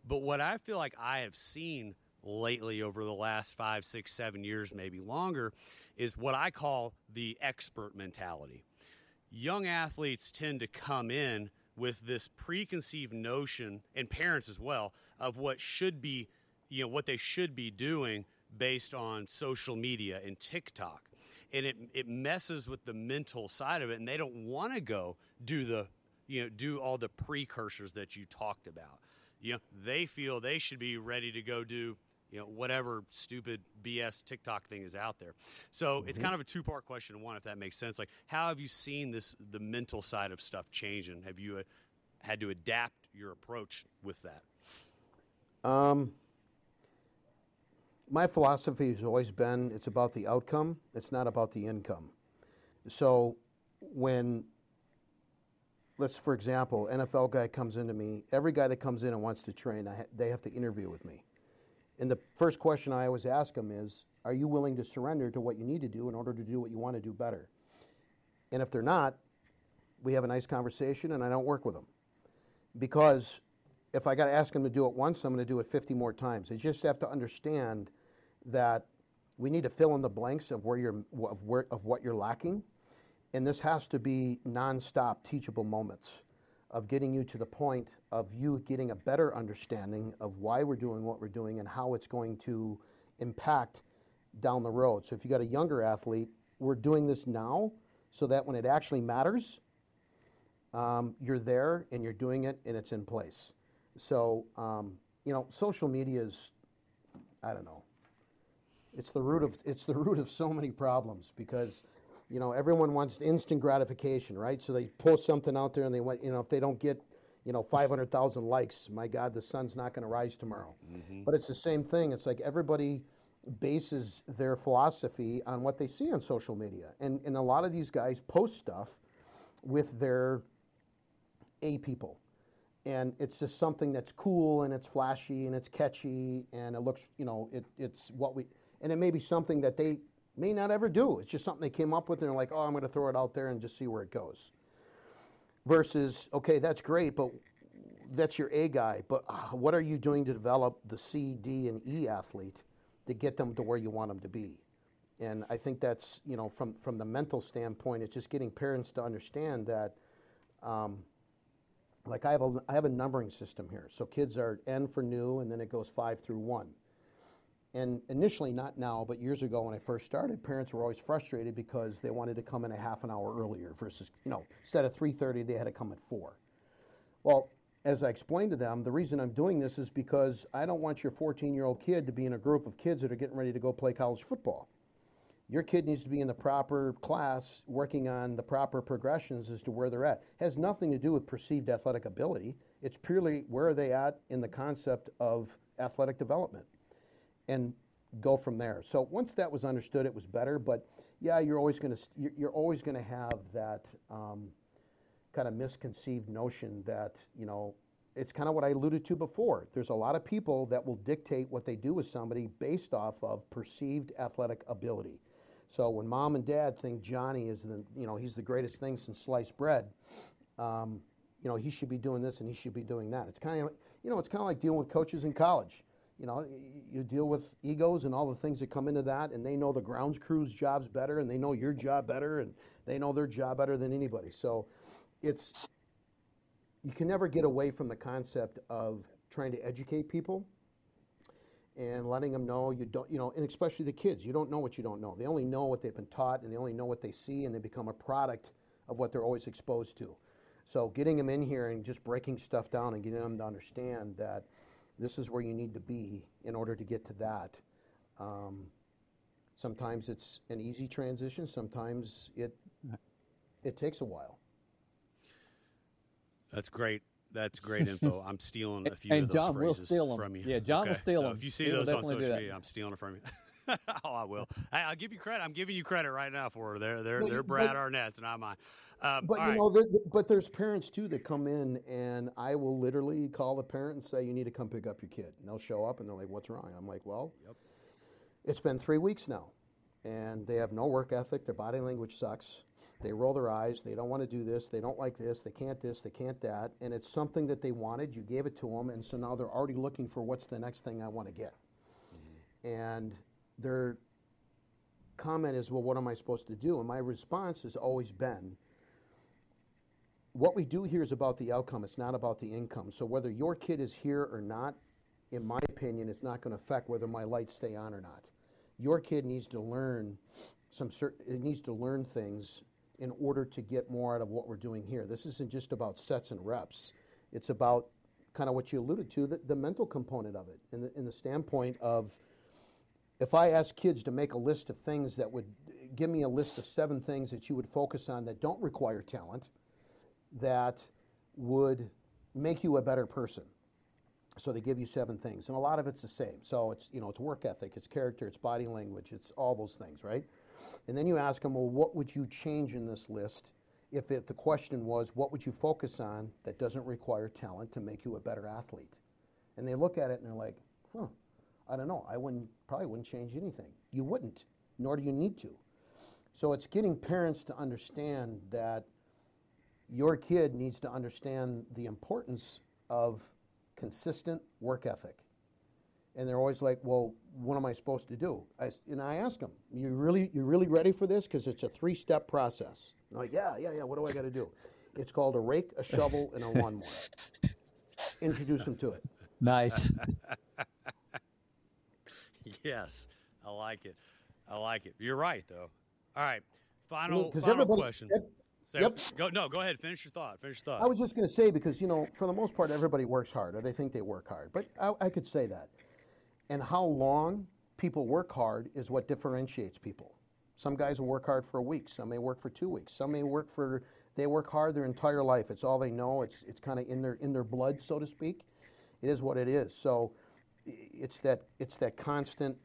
But what I feel like I have seen lately over the last five, six, seven years, maybe longer, is what I call the expert mentality. Young athletes tend to come in with this preconceived notion, and parents as well, of what should be, you know, what they should be doing based on social media and TikTok. And it, it messes with the mental side of it, and they don't want to go do the, you know, do all the precursors that you talked about. You know, they feel they should be ready to go do you know whatever stupid BS TikTok thing is out there. So it's kind of a two part question. One, if that makes sense, like how have you seen this the mental side of stuff change, and have you uh, had to adapt your approach with that? Um, my philosophy has always been it's about the outcome, it's not about the income. So when, let's for example, NFL guy comes into me, every guy that comes in and wants to train, I ha- they have to interview with me. And the first question I always ask them is, are you willing to surrender to what you need to do in order to do what you want to do better? And if they're not, we have a nice conversation and I don't work with them. Because if I got to ask them to do it once, I'm going to do it 50 more times. They just have to understand that we need to fill in the blanks of where you're of where of what you're lacking, and this has to be nonstop teachable moments of getting you to the point of you getting a better understanding of why we're doing what we're doing and how it's going to impact down the road. So if you got a younger athlete, we're doing this now so that when it actually matters, um, you're there and you're doing it and it's in place. So, um, you know, social media is, I don't know, it's the root of it's the root of so many problems because, you know, everyone wants instant gratification, right? So they post something out there and they want, you know, if they don't get, you know, 500,000 likes, my God, the sun's not going to rise tomorrow. Mm-hmm. But it's the same thing. It's like everybody bases their philosophy on what they see on social media, and and a lot of these guys post stuff with their a people and it's just something that's cool and it's flashy and it's catchy and it looks you know it, it's what we and it may be something that they may not ever do it's just something they came up with and they're like oh i'm going to throw it out there and just see where it goes versus okay that's great but that's your a guy but uh, what are you doing to develop the c d and e athlete to get them to where you want them to be and i think that's you know from from the mental standpoint it's just getting parents to understand that um, like I have a I have a numbering system here. So kids are N for new, and then it goes five through one. And initially, not now, but years ago when I first started, parents were always frustrated because they wanted to come in a half an hour earlier versus, you know, instead of 3:30, they had to come at four. Well, as I explained to them, the reason I'm doing this is because I don't want your 14-year-old kid to be in a group of kids that are getting ready to go play college football. Your kid needs to be in the proper class, working on the proper progressions as to where they're at. It has nothing to do with perceived athletic ability. It's purely where are they at in the concept of athletic development and go from there. So once that was understood, it was better. But yeah, you're always going to you're always going to have that um, kind of misconceived notion that you know it's kind of what I alluded to before. There's a lot of people that will dictate what they do with somebody based off of perceived athletic ability. So when mom and dad think Johnny is the you know he's the greatest thing since sliced bread. Um, you know he should be doing this and he should be doing that. It's kind of you know it's kind of like dealing with coaches in college you know, you deal with egos and all the things that come into that, and they know the grounds crew's jobs better, and they know your job better, and they know their job better than anybody. So it's, you can never get away from the concept of trying to educate people and letting them know you don't, you know, and especially the kids, you don't know what you don't know. They only know what they've been taught, and they only know what they see, and they become a product of what they're always exposed to. So getting them in here and just breaking stuff down and getting them to understand that this is where you need to be in order to get to that. Um, sometimes it's an easy transition. Sometimes it it takes a while. That's great. That's great info. I'm stealing a few and of those John phrases will steal from you. Yeah, John okay? will steal so them. If you see He will those on social media, I'm stealing it from you. oh, I will. Hey, I'll give you credit. I'm giving you credit right now for it. They're they're But they're Brad but- Arnett's, not mine. Um, But you right. know, the, but there's parents too that come in, and I will literally call the parent and say, "You need to come pick up your kid." And they'll show up, and they're like, "What's wrong?" I'm like, "Well, Yep. it's been three weeks now, and they have no work ethic. Their body language sucks. They roll their eyes. They don't want to do this. They don't like this. They can't this. They can't that. And it's something that they wanted. You gave it to them, and so now they're already looking for what's the next thing I want to get. And their comment is, "Well, what am I supposed to do?" And my response has always been what we do here is about the outcome. It's not about the income. So whether your kid is here or not, in my opinion, it's not going to affect whether my lights stay on or not. Your kid needs to learn some certain. It needs to learn things in order to get more out of what we're doing here. This isn't just about sets and reps. It's about kind of what you alluded to, the, the mental component of it, in the, in the standpoint of if I ask kids to make a list of things that would give me a list of seven things that you would focus on that don't require talent, that would make you a better person. So they give you seven things, and a lot of it's the same. So it's you know it's work ethic, it's character, it's body language, it's all those things, right? And then you ask them, well, what would you change in this list if it, the question was, what would you focus on that doesn't require talent to make you a better athlete? And they look at it and they're like, huh, I don't know. I wouldn't probably wouldn't change anything. You wouldn't, nor do you need to. So it's getting parents to understand that your kid needs to understand the importance of consistent work ethic. And they're always like, "Well, what am I supposed to do?" I, and I ask them, "You really, you really ready for this? Because it's a three-step process." And they're like, "Yeah, yeah, yeah. What do I got to do?" It's called a rake, a shovel, and a lawnmower. Introduce them to it. Nice. yes, I like it. I like it. You're right, though. All right, final final question. ev- Say- yep. Go no. Go ahead. Finish your thought. Finish your thought. I was just going to say because you know, for the most part, everybody works hard, or they think they work hard. But I, I could say that. And how long people work hard is what differentiates people. Some guys will work hard for a week. Some may work for two weeks. Some may work for they work hard their entire life. It's all they know. It's it's kind of in their in their blood, so to speak. It is what it is. So it's that it's that constant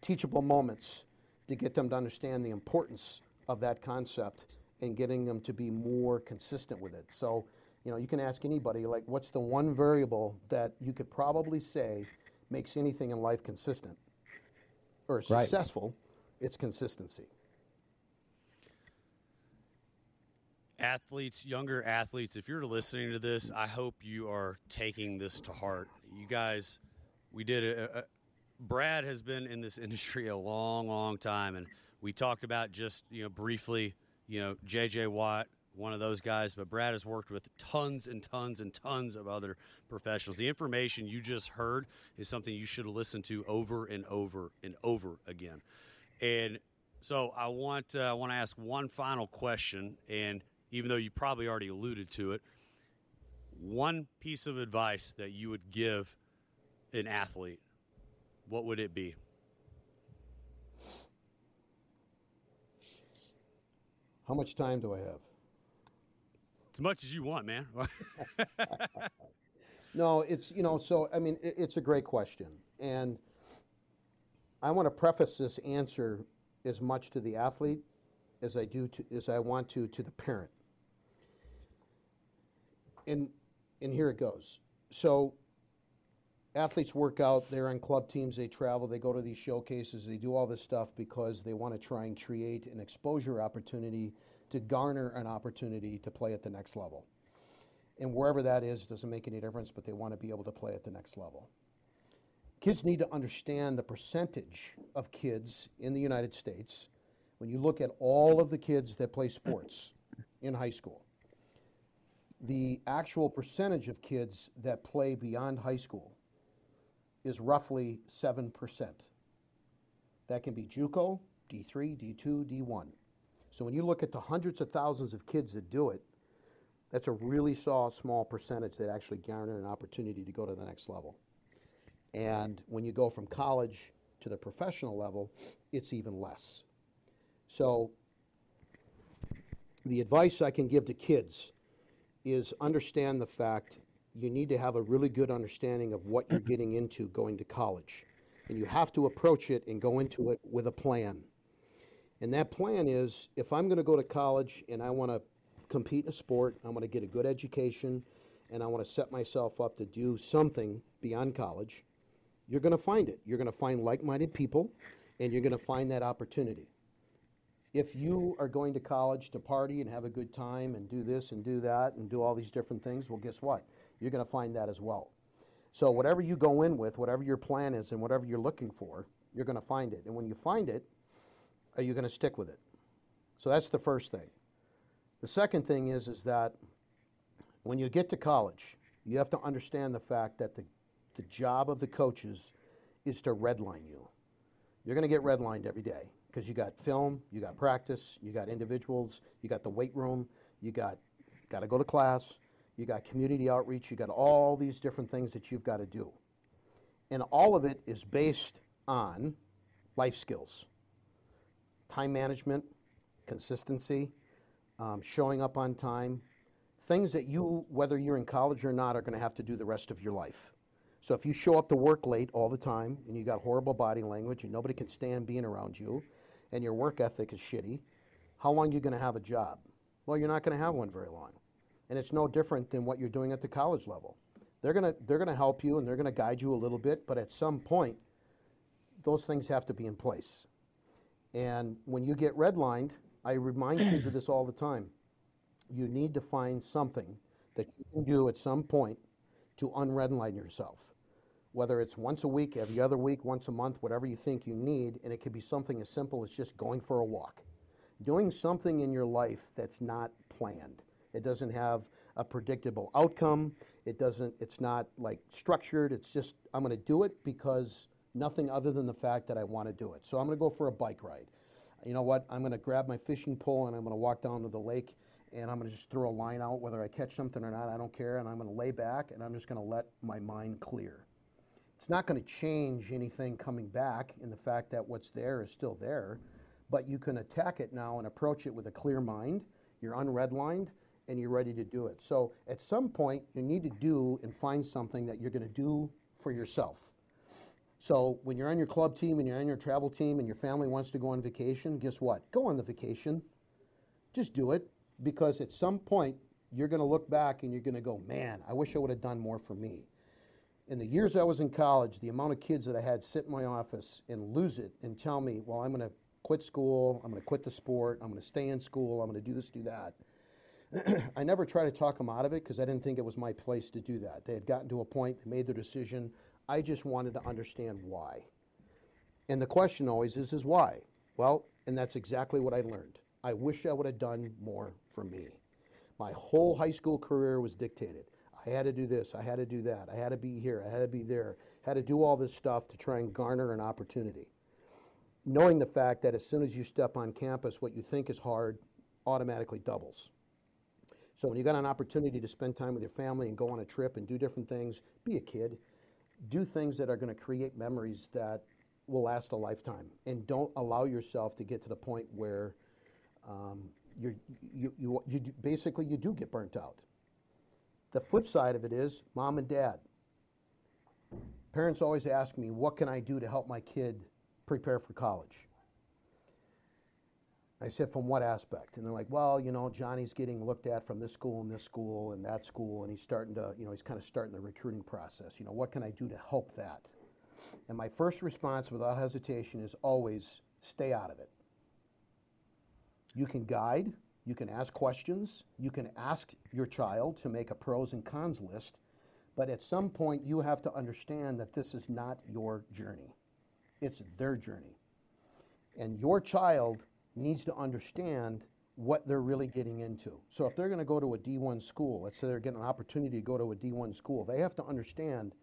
teachable moments to get them to understand the importance of that concept and getting them to be more consistent with it. So, you know, you can ask anybody, like, what's the one variable that you could probably say makes anything in life consistent or Right. successful? It's consistency. athletes, younger athletes, if you're listening to this, I hope you are taking this to heart. You guys, we did a, a Brad has been in this industry a long, long time, and we talked about just you know briefly, you know, J.J. Watt one of those guys, but Brad has worked with tons and tons and tons of other professionals. The information you just heard is something you should listen to over and over and over again. And so I want uh, I want to ask one final question, and even though you probably already alluded to it, one piece of advice that you would give an athlete, what would it be? How much time do I have? As much as you want, man. no, it's, you know, so, I mean, it, it's a great question. And I want to preface this answer as much to the athlete as I do to, as I want to to the parent. And, and here it goes. So athletes work out, they're on club teams, they travel, they go to these showcases, they do all this stuff because they want to try and create an exposure opportunity to garner an opportunity to play at the next level. And wherever that is, doesn't make any difference, but they want to be able to play at the next level. Kids need to understand the percentage of kids in the United States. When you look at all of the kids that play sports in high school, the actual percentage of kids that play beyond high school is roughly 7%. That can be JUCO, D3, D2, D1. So when you look at the hundreds of thousands of kids that do it, that's a really small, small percentage that actually garner an opportunity to go to the next level. And when you go from college to the professional level, it's even less. So the advice I can give to kids is understand the fact you need to have a really good understanding of what you're getting into going to college. And you have to approach it and go into it with a plan. And that plan is if I'm going to go to college and I want to compete in a sport, I want to get a good education, and I want to set myself up to do something beyond college, you're going to find it. You're going to find like minded people, and you're going to find that opportunity. If you are going to college to party and have a good time and do this and do that and do all these different things, well, guess what? You're going to find that as well. So, whatever you go in with, whatever your plan is, and whatever you're looking for, you're going to find it. And when you find it, are you going to stick with it? So, that's the first thing. The second thing is, is that when you get to college, you have to understand the fact that the, the job of the coaches is to redline you. You're going to get redlined every day because you got film, you got practice, you got individuals, you got the weight room, you got got to go to class, you got community outreach, you got all these different things that you've got to do. And all of it is based on life skills time management, consistency, um, showing up on time, things that you, whether you're in college or not, are going to have to do the rest of your life. So if you show up to work late all the time and you got horrible body language and nobody can stand being around you and your work ethic is shitty, how long are you going to have a job? Well, you're not going to have one very long. And it's no different than what you're doing at the college level. They're to they're to help you and they're to guide you a little bit, but at some point those things have to be in place. And when you get redlined, I remind kids of this all the time. You need to find something that you can do at some point to unredline yourself. Whether it's once a week, every other week, once a month, whatever you think you need, and it could be something as simple as just going for a walk. Doing something in your life that's not planned. It doesn't have a predictable outcome. It doesn't, it's not like structured. It's just, I'm going to do it because nothing other than the fact that I want to do it. So I'm going to go for a bike ride. You know what? I'm going to grab my fishing pole and I'm going to walk down to the lake and I'm going to just throw a line out, whether I catch something or not, I don't care. And I'm going to lay back and I'm just going to let my mind clear. It's not going to change anything coming back in the fact that what's there is still there, but you can attack it now and approach it with a clear mind. You're unredlined and you're ready to do it. So at some point, you need to do and find something that you're going to do for yourself. So when you're on your club team and you're on your travel team and your family wants to go on vacation, guess what? Go on the vacation. Just do it because at some point you're going to look back and you're going to go, man, I wish I would have done more for me. In the years I was in college, the amount of kids that I had sit in my office and lose it and tell me, well, I'm going to quit school, I'm going to quit the sport, I'm going to stay in school, I'm going to do this, do that. I never tried to talk them out of it because I didn't think it was my place to do that. They had gotten to a point, they made their decision. I just wanted to understand why. And the question always is, is why? Well, and that's exactly what I learned. I wish I would have done more for me. My whole high school career was dictated. I had to do this, I had to do that, I had to be here, I had to be there, had to do all this stuff to try and garner an opportunity. Knowing the fact that as soon as you step on campus, what you think is hard automatically doubles. So when you got an opportunity to spend time with your family and go on a trip and do different things, be a kid. Do things that are going to create memories that will last a lifetime, and don't allow yourself to get to the point where um, you're, you, you, you do- basically you do get burnt out. The flip side of it is mom and dad. Parents always ask me, what can I do to help my kid prepare for college? I said, from what aspect? And they're like, well, you know, Johnny's getting looked at from this school and this school and that school, and he's starting to, you know, he's kind of starting the recruiting process. You know, what can I do to help that? And my first response, without hesitation, is always stay out of it. You can guide, you can ask questions, you can ask your child to make a pros and cons list, but at some point you have to understand that this is not your journey. It's their journey. And your child needs to understand what they're really getting into. So if they're going to go to a D1 school, let's say they're getting an opportunity to go to a D1 school, they have to understand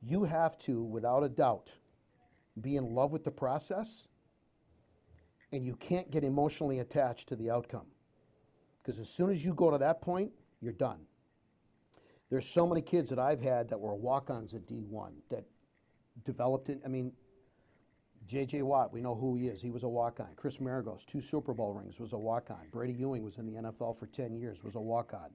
you have to, without a doubt, be in love with the process and you can't get emotionally attached to the outcome. Because as soon as you go to that point, you're done. There's so many kids that I've had that were walk ons at D1 that developed it. I mean, J.J. Watt, we know who he is. He was a walk on. Chris Maragos, two Super Bowl rings, was a walk on. Bradie Ewing was in the NFL for 10 years, was a walk on.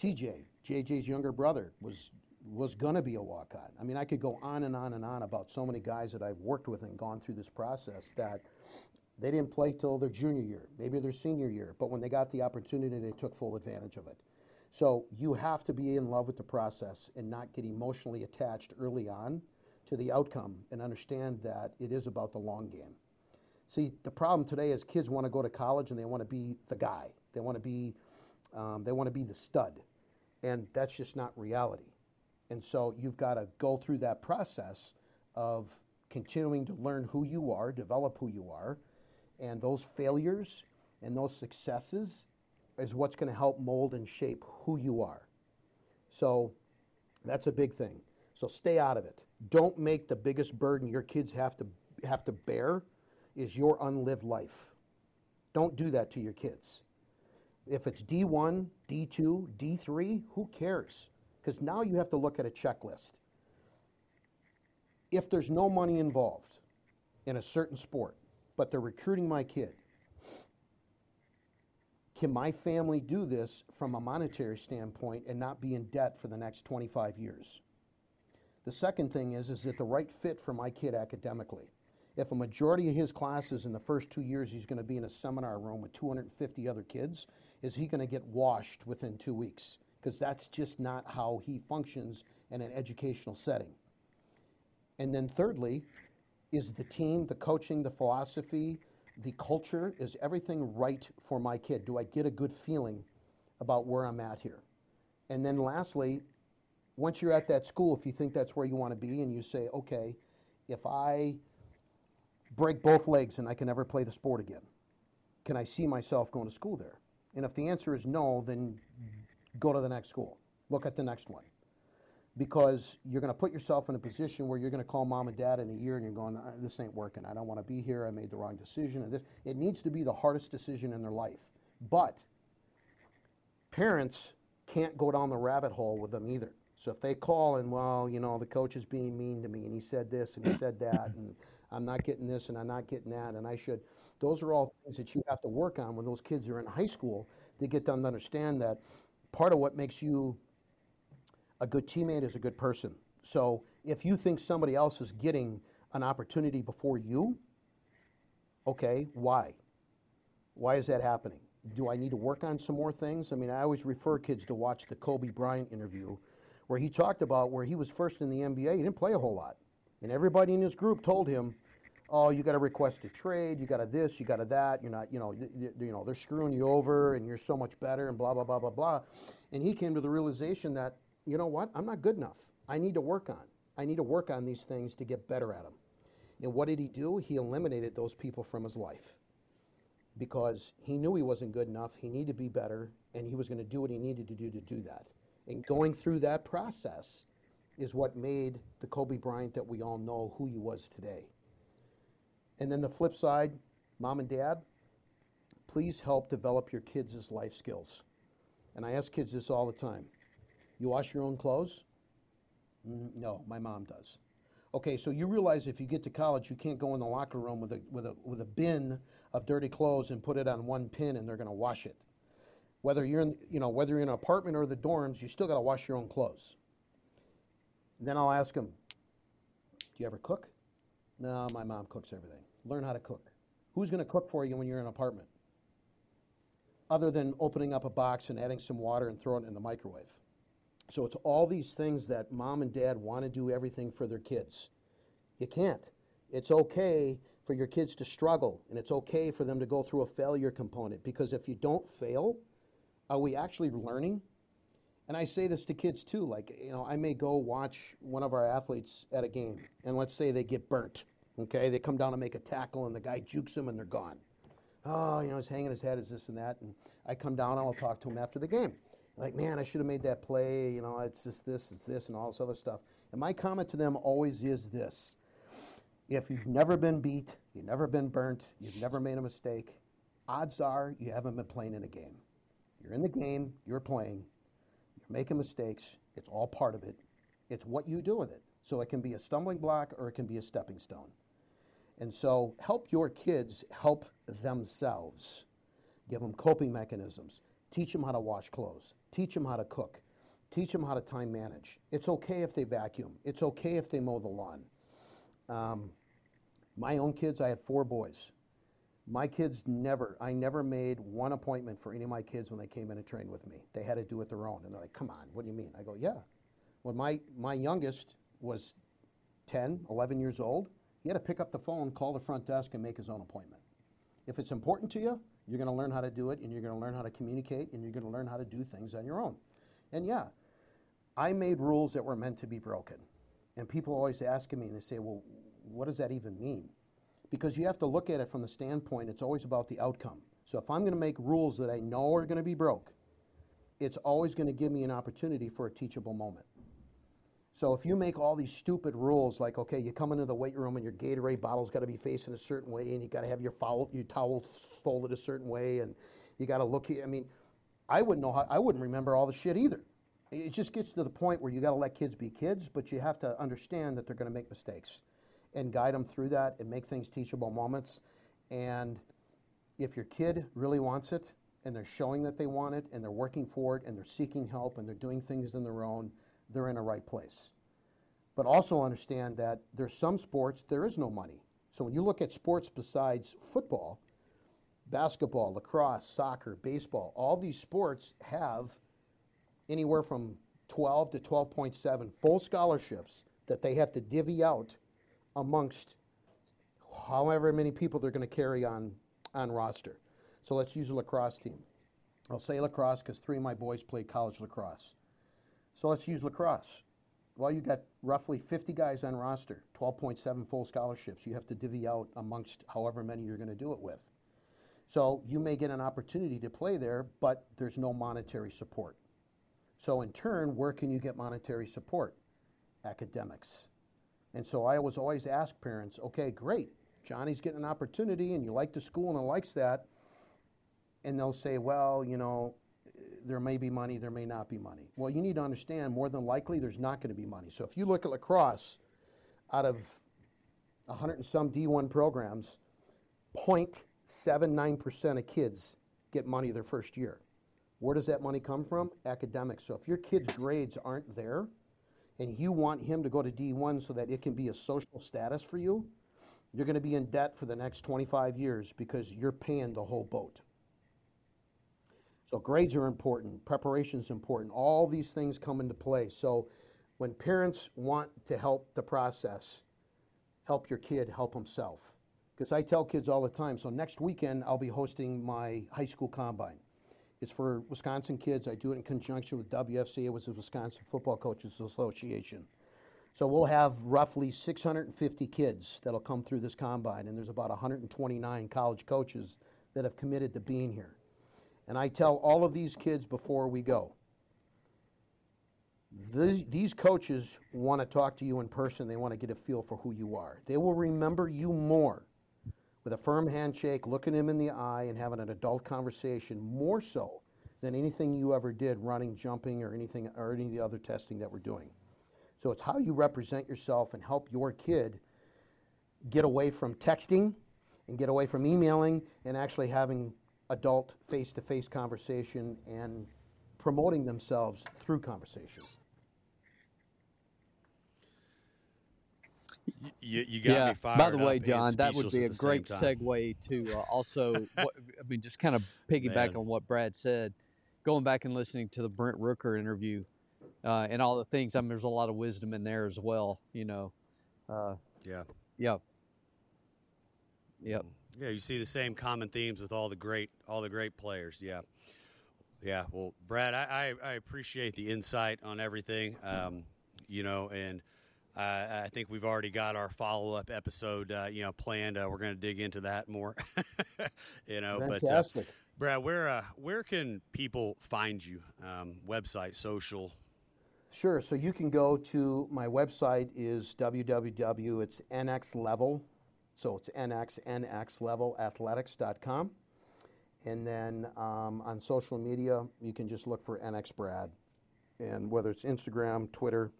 TJ, JJ's younger brother, was was going to be a walk on. I mean, I could go on and on and on about so many guys that I've worked with and gone through this process that they didn't play till their junior year, maybe their senior year, but when they got the opportunity, they took full advantage of it. So you have to be in love with the process and not get emotionally attached early on to the outcome and understand that it is about the long game. See, the problem today is kids want to go to college and they want to be the guy. They want to be, um, they want to be the stud, and that's just not reality. And so you've got to go through that process of continuing to learn who you are, develop who you are, and those failures and those successes is what's going to help mold and shape who you are. So that's a big thing. So stay out of it. Don't make the biggest burden your kids have to have to bear is your unlived life. Don't do that to your kids. If it's D1, D2, D3, who cares? Because now you have to look at a checklist. If there's no money involved in a certain sport, but they're recruiting my kid, can my family do this from a monetary standpoint and not be in debt for the next 25 years? The second thing is, is it the right fit for my kid academically? If a majority of his classes in the first two years he's going to be in a seminar room with 250 other kids, is he going to get washed within two weeks? Because that's just not how he functions in an educational setting. And then thirdly, is the team, the coaching, the philosophy, the culture, is everything right for my kid? Do I get a good feeling about where I'm at here? And then lastly, once you're at that school, if you think that's where you want to be and you say, okay, if I break both legs and I can never play the sport again, can I see myself going to school there? And if the answer is no, then go to the next school. Look at the next one. Because you're going to put yourself in a position where you're going to call mom and dad in a year and you're going, "Uh, this ain't working. I don't want to be here. I made the wrong decision. And this, it needs to be the hardest decision in their life. But parents can't go down the rabbit hole with them either. So if they call and, well, you know, the coach is being mean to me and he said this and he said that and I'm not getting this and I'm not getting that and I should, those are all things that you have to work on when those kids are in high school to get them to understand that part of what makes you a good teammate is a good person. So if you think somebody else is getting an opportunity before you, okay, why? Why is that happening? Do I need to work on some more things? I mean, I always refer kids to watch the Kobe Bryant interview where he talked about where he was first in the NBA. He didn't play a whole lot. And everybody in his group told him, oh, you got to request a trade, you got to this, you got to that, you're not, you know, y- y- you know, they're screwing you over and you're so much better and blah, blah, blah, blah, blah. And he came to the realization that, you know what, I'm not good enough. I need to work on. I need to work on these things to get better at them. And what did he do? He eliminated those people from his life. because he knew he wasn't good enough. He needed to be better, and he was going to do what he needed to do to do that. And going through that process is what made the Kobe Bryant that we all know who he was today. And then the flip side, mom and dad, please help develop your kids' life skills. And I ask kids this all the time. You wash your own clothes? "Mm, No, my mom does. Okay, so you realize if you get to college, you can't go in the locker room with a, with a, with a bin of dirty clothes and put it on one pin and they're going to wash it. Whether you're in, you know, whether you're in an apartment or the dorms, you still got to wash your own clothes. Then I'll ask them, do you ever cook? No, my mom cooks everything. Learn how to cook. Who's going to cook for you when you're in an apartment? Other than opening up a box and adding some water and throwing it in the microwave. So it's all these things that mom and dad want to do everything for their kids. You can't. It's okay for your kids to struggle, and it's okay for them to go through a failure component because if you don't fail, are we actually learning? And I say this to kids too. Like, you know, I may go watch one of our athletes at a game, and let's say they get burnt. Okay, they come down to make a tackle, and the guy jukes them, and they're gone. Oh, you know, he's hanging his head, is this and that. And I come down, and I'll talk to him after the game. Like, man, I should have made that play. You know, it's just this, it's this, and all this other stuff. And my comment to them always is this if you've never been beat, you've never been burnt, you've never made a mistake, odds are you haven't been playing in a game. You're in the game, you're playing, you're making mistakes, it's all part of it. It's what you do with it. So it can be a stumbling block or it can be a stepping stone. And so help your kids help themselves. Give them coping mechanisms. Teach them how to wash clothes. Teach them how to cook. Teach them how to time manage. It's okay if they vacuum. It's okay if they mow the lawn. Um, my own kids, I had four boys. My kids never, I never made one appointment for any of my kids when they came in and trained with me. They had to do it their own. And they're like, come on, what do you mean? I go, yeah. When my, my youngest was 10, 11 years old, he had to pick up the phone, call the front desk, and make his own appointment. If it's important to you, you're going to learn how to do it, and you're going to learn how to communicate, and you're going to learn how to do things on your own. And yeah, I made rules that were meant to be broken. And people always asking me, and they say, well, what does that even mean? Because you have to look at it from the standpoint, it's always about the outcome. So if I'm going to make rules that I know are going to be broke, it's always going to give me an opportunity for a teachable moment. So if you make all these stupid rules, like okay, you come into the weight room and your Gatorade bottle's got to be facing a certain way, and you got to have your foul, your towel folded a certain way, and you got to look. I mean, I wouldn't know how. I wouldn't remember all the shit either. It just gets to the point where you got to let kids be kids, but you have to understand that they're going to make mistakes, and guide them through that, and make things teachable moments. And if your kid really wants it, and they're showing that they want it, and they're working for it, and they're seeking help, and they're doing things on their own they're in a right place. But also understand that there's some sports there is no money. So when you look at sports besides football, basketball, lacrosse, soccer, baseball, all these sports have anywhere from 12 to 12.7 full scholarships that they have to divvy out amongst however many people they're going to carry on on roster. So let's use a lacrosse team. I'll say lacrosse because three of my boys played college lacrosse. So let's use lacrosse. Well, you got roughly 50 guys on roster, 12.7 full scholarships. You have to divvy out amongst however many you're going to do it with. So you may get an opportunity to play there, but there's no monetary support. So in turn, where can you get monetary support? Academics. And so I was always ask parents, okay, great, Johnny's getting an opportunity and you like the school and he likes that. And they'll say, well, you know, there may be money, there may not be money. Well, you need to understand more than likely there's not going to be money. So if you look at lacrosse, out of 100 and some D1 programs, 0.79% of kids get money their first year. Where does that money come from? Academics. So if your kid's grades aren't there and you want him to go to D1 so that it can be a social status for you, you're going to be in debt for the next 25 years because you're paying the whole boat. So grades are important, preparation is important. All these things come into play. So when parents want to help the process, help your kid help himself. Because I tell kids all the time, so next weekend I'll be hosting my high school combine. It's for Wisconsin kids. I do it in conjunction with WFC, it was the Wisconsin Football Coaches Association. So we'll have roughly 650 kids that'll come through this combine, and there's about 129 college coaches that have committed to being here. And I tell all of these kids before we go, these coaches want to talk to you in person. They want to get a feel for who you are. They will remember you more with a firm handshake, looking him in the eye, and having an adult conversation more so than anything you ever did running, jumping, or anything or any of the other testing that we're doing. So it's how you represent yourself and help your kid get away from texting and get away from emailing and actually having adult face-to-face conversation and promoting themselves through conversation. You, you got yeah. me fired By the way, John, that would be a great segue to uh, also. what, I mean, just kind of piggyback Man. on what Brad said. Going back and listening to the Brent Rooker interview uh, and all the things. I mean, there's a lot of wisdom in there as well. You know. Uh, Yeah. yep. Yep. Yeah, you see the same common themes with all the great all the great players. Yeah, yeah. Well, Brad, I I, I appreciate the insight on everything. Um, you know, and I I think we've already got our follow up episode. Uh, you know, planned. Uh, we're going to dig into that more. you know, but uh, Brad, where uh, where can people find you? Um, website, social. Sure. So you can go to my website is www. It's nx level, so it's nx nx level athletics.com, and then um, on social media you can just look for nx Brad, and whether it's Instagram, Twitter,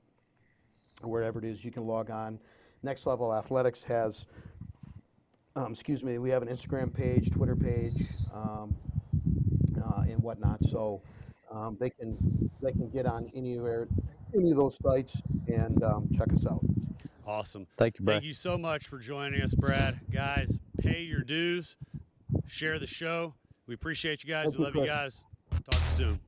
wherever it is, you can log on. NX Level Athletics has, um, excuse me, we have an Instagram page, Twitter page, um, uh, and whatnot. So um, they can they can get on anywhere, any of those sites and um, check us out. Awesome. Thank you, Brad. Thank you so much for joining us, Brad. Guys, pay your dues, share the show. We appreciate you guys. Thank we you, love you Chris. guys. Talk to you soon.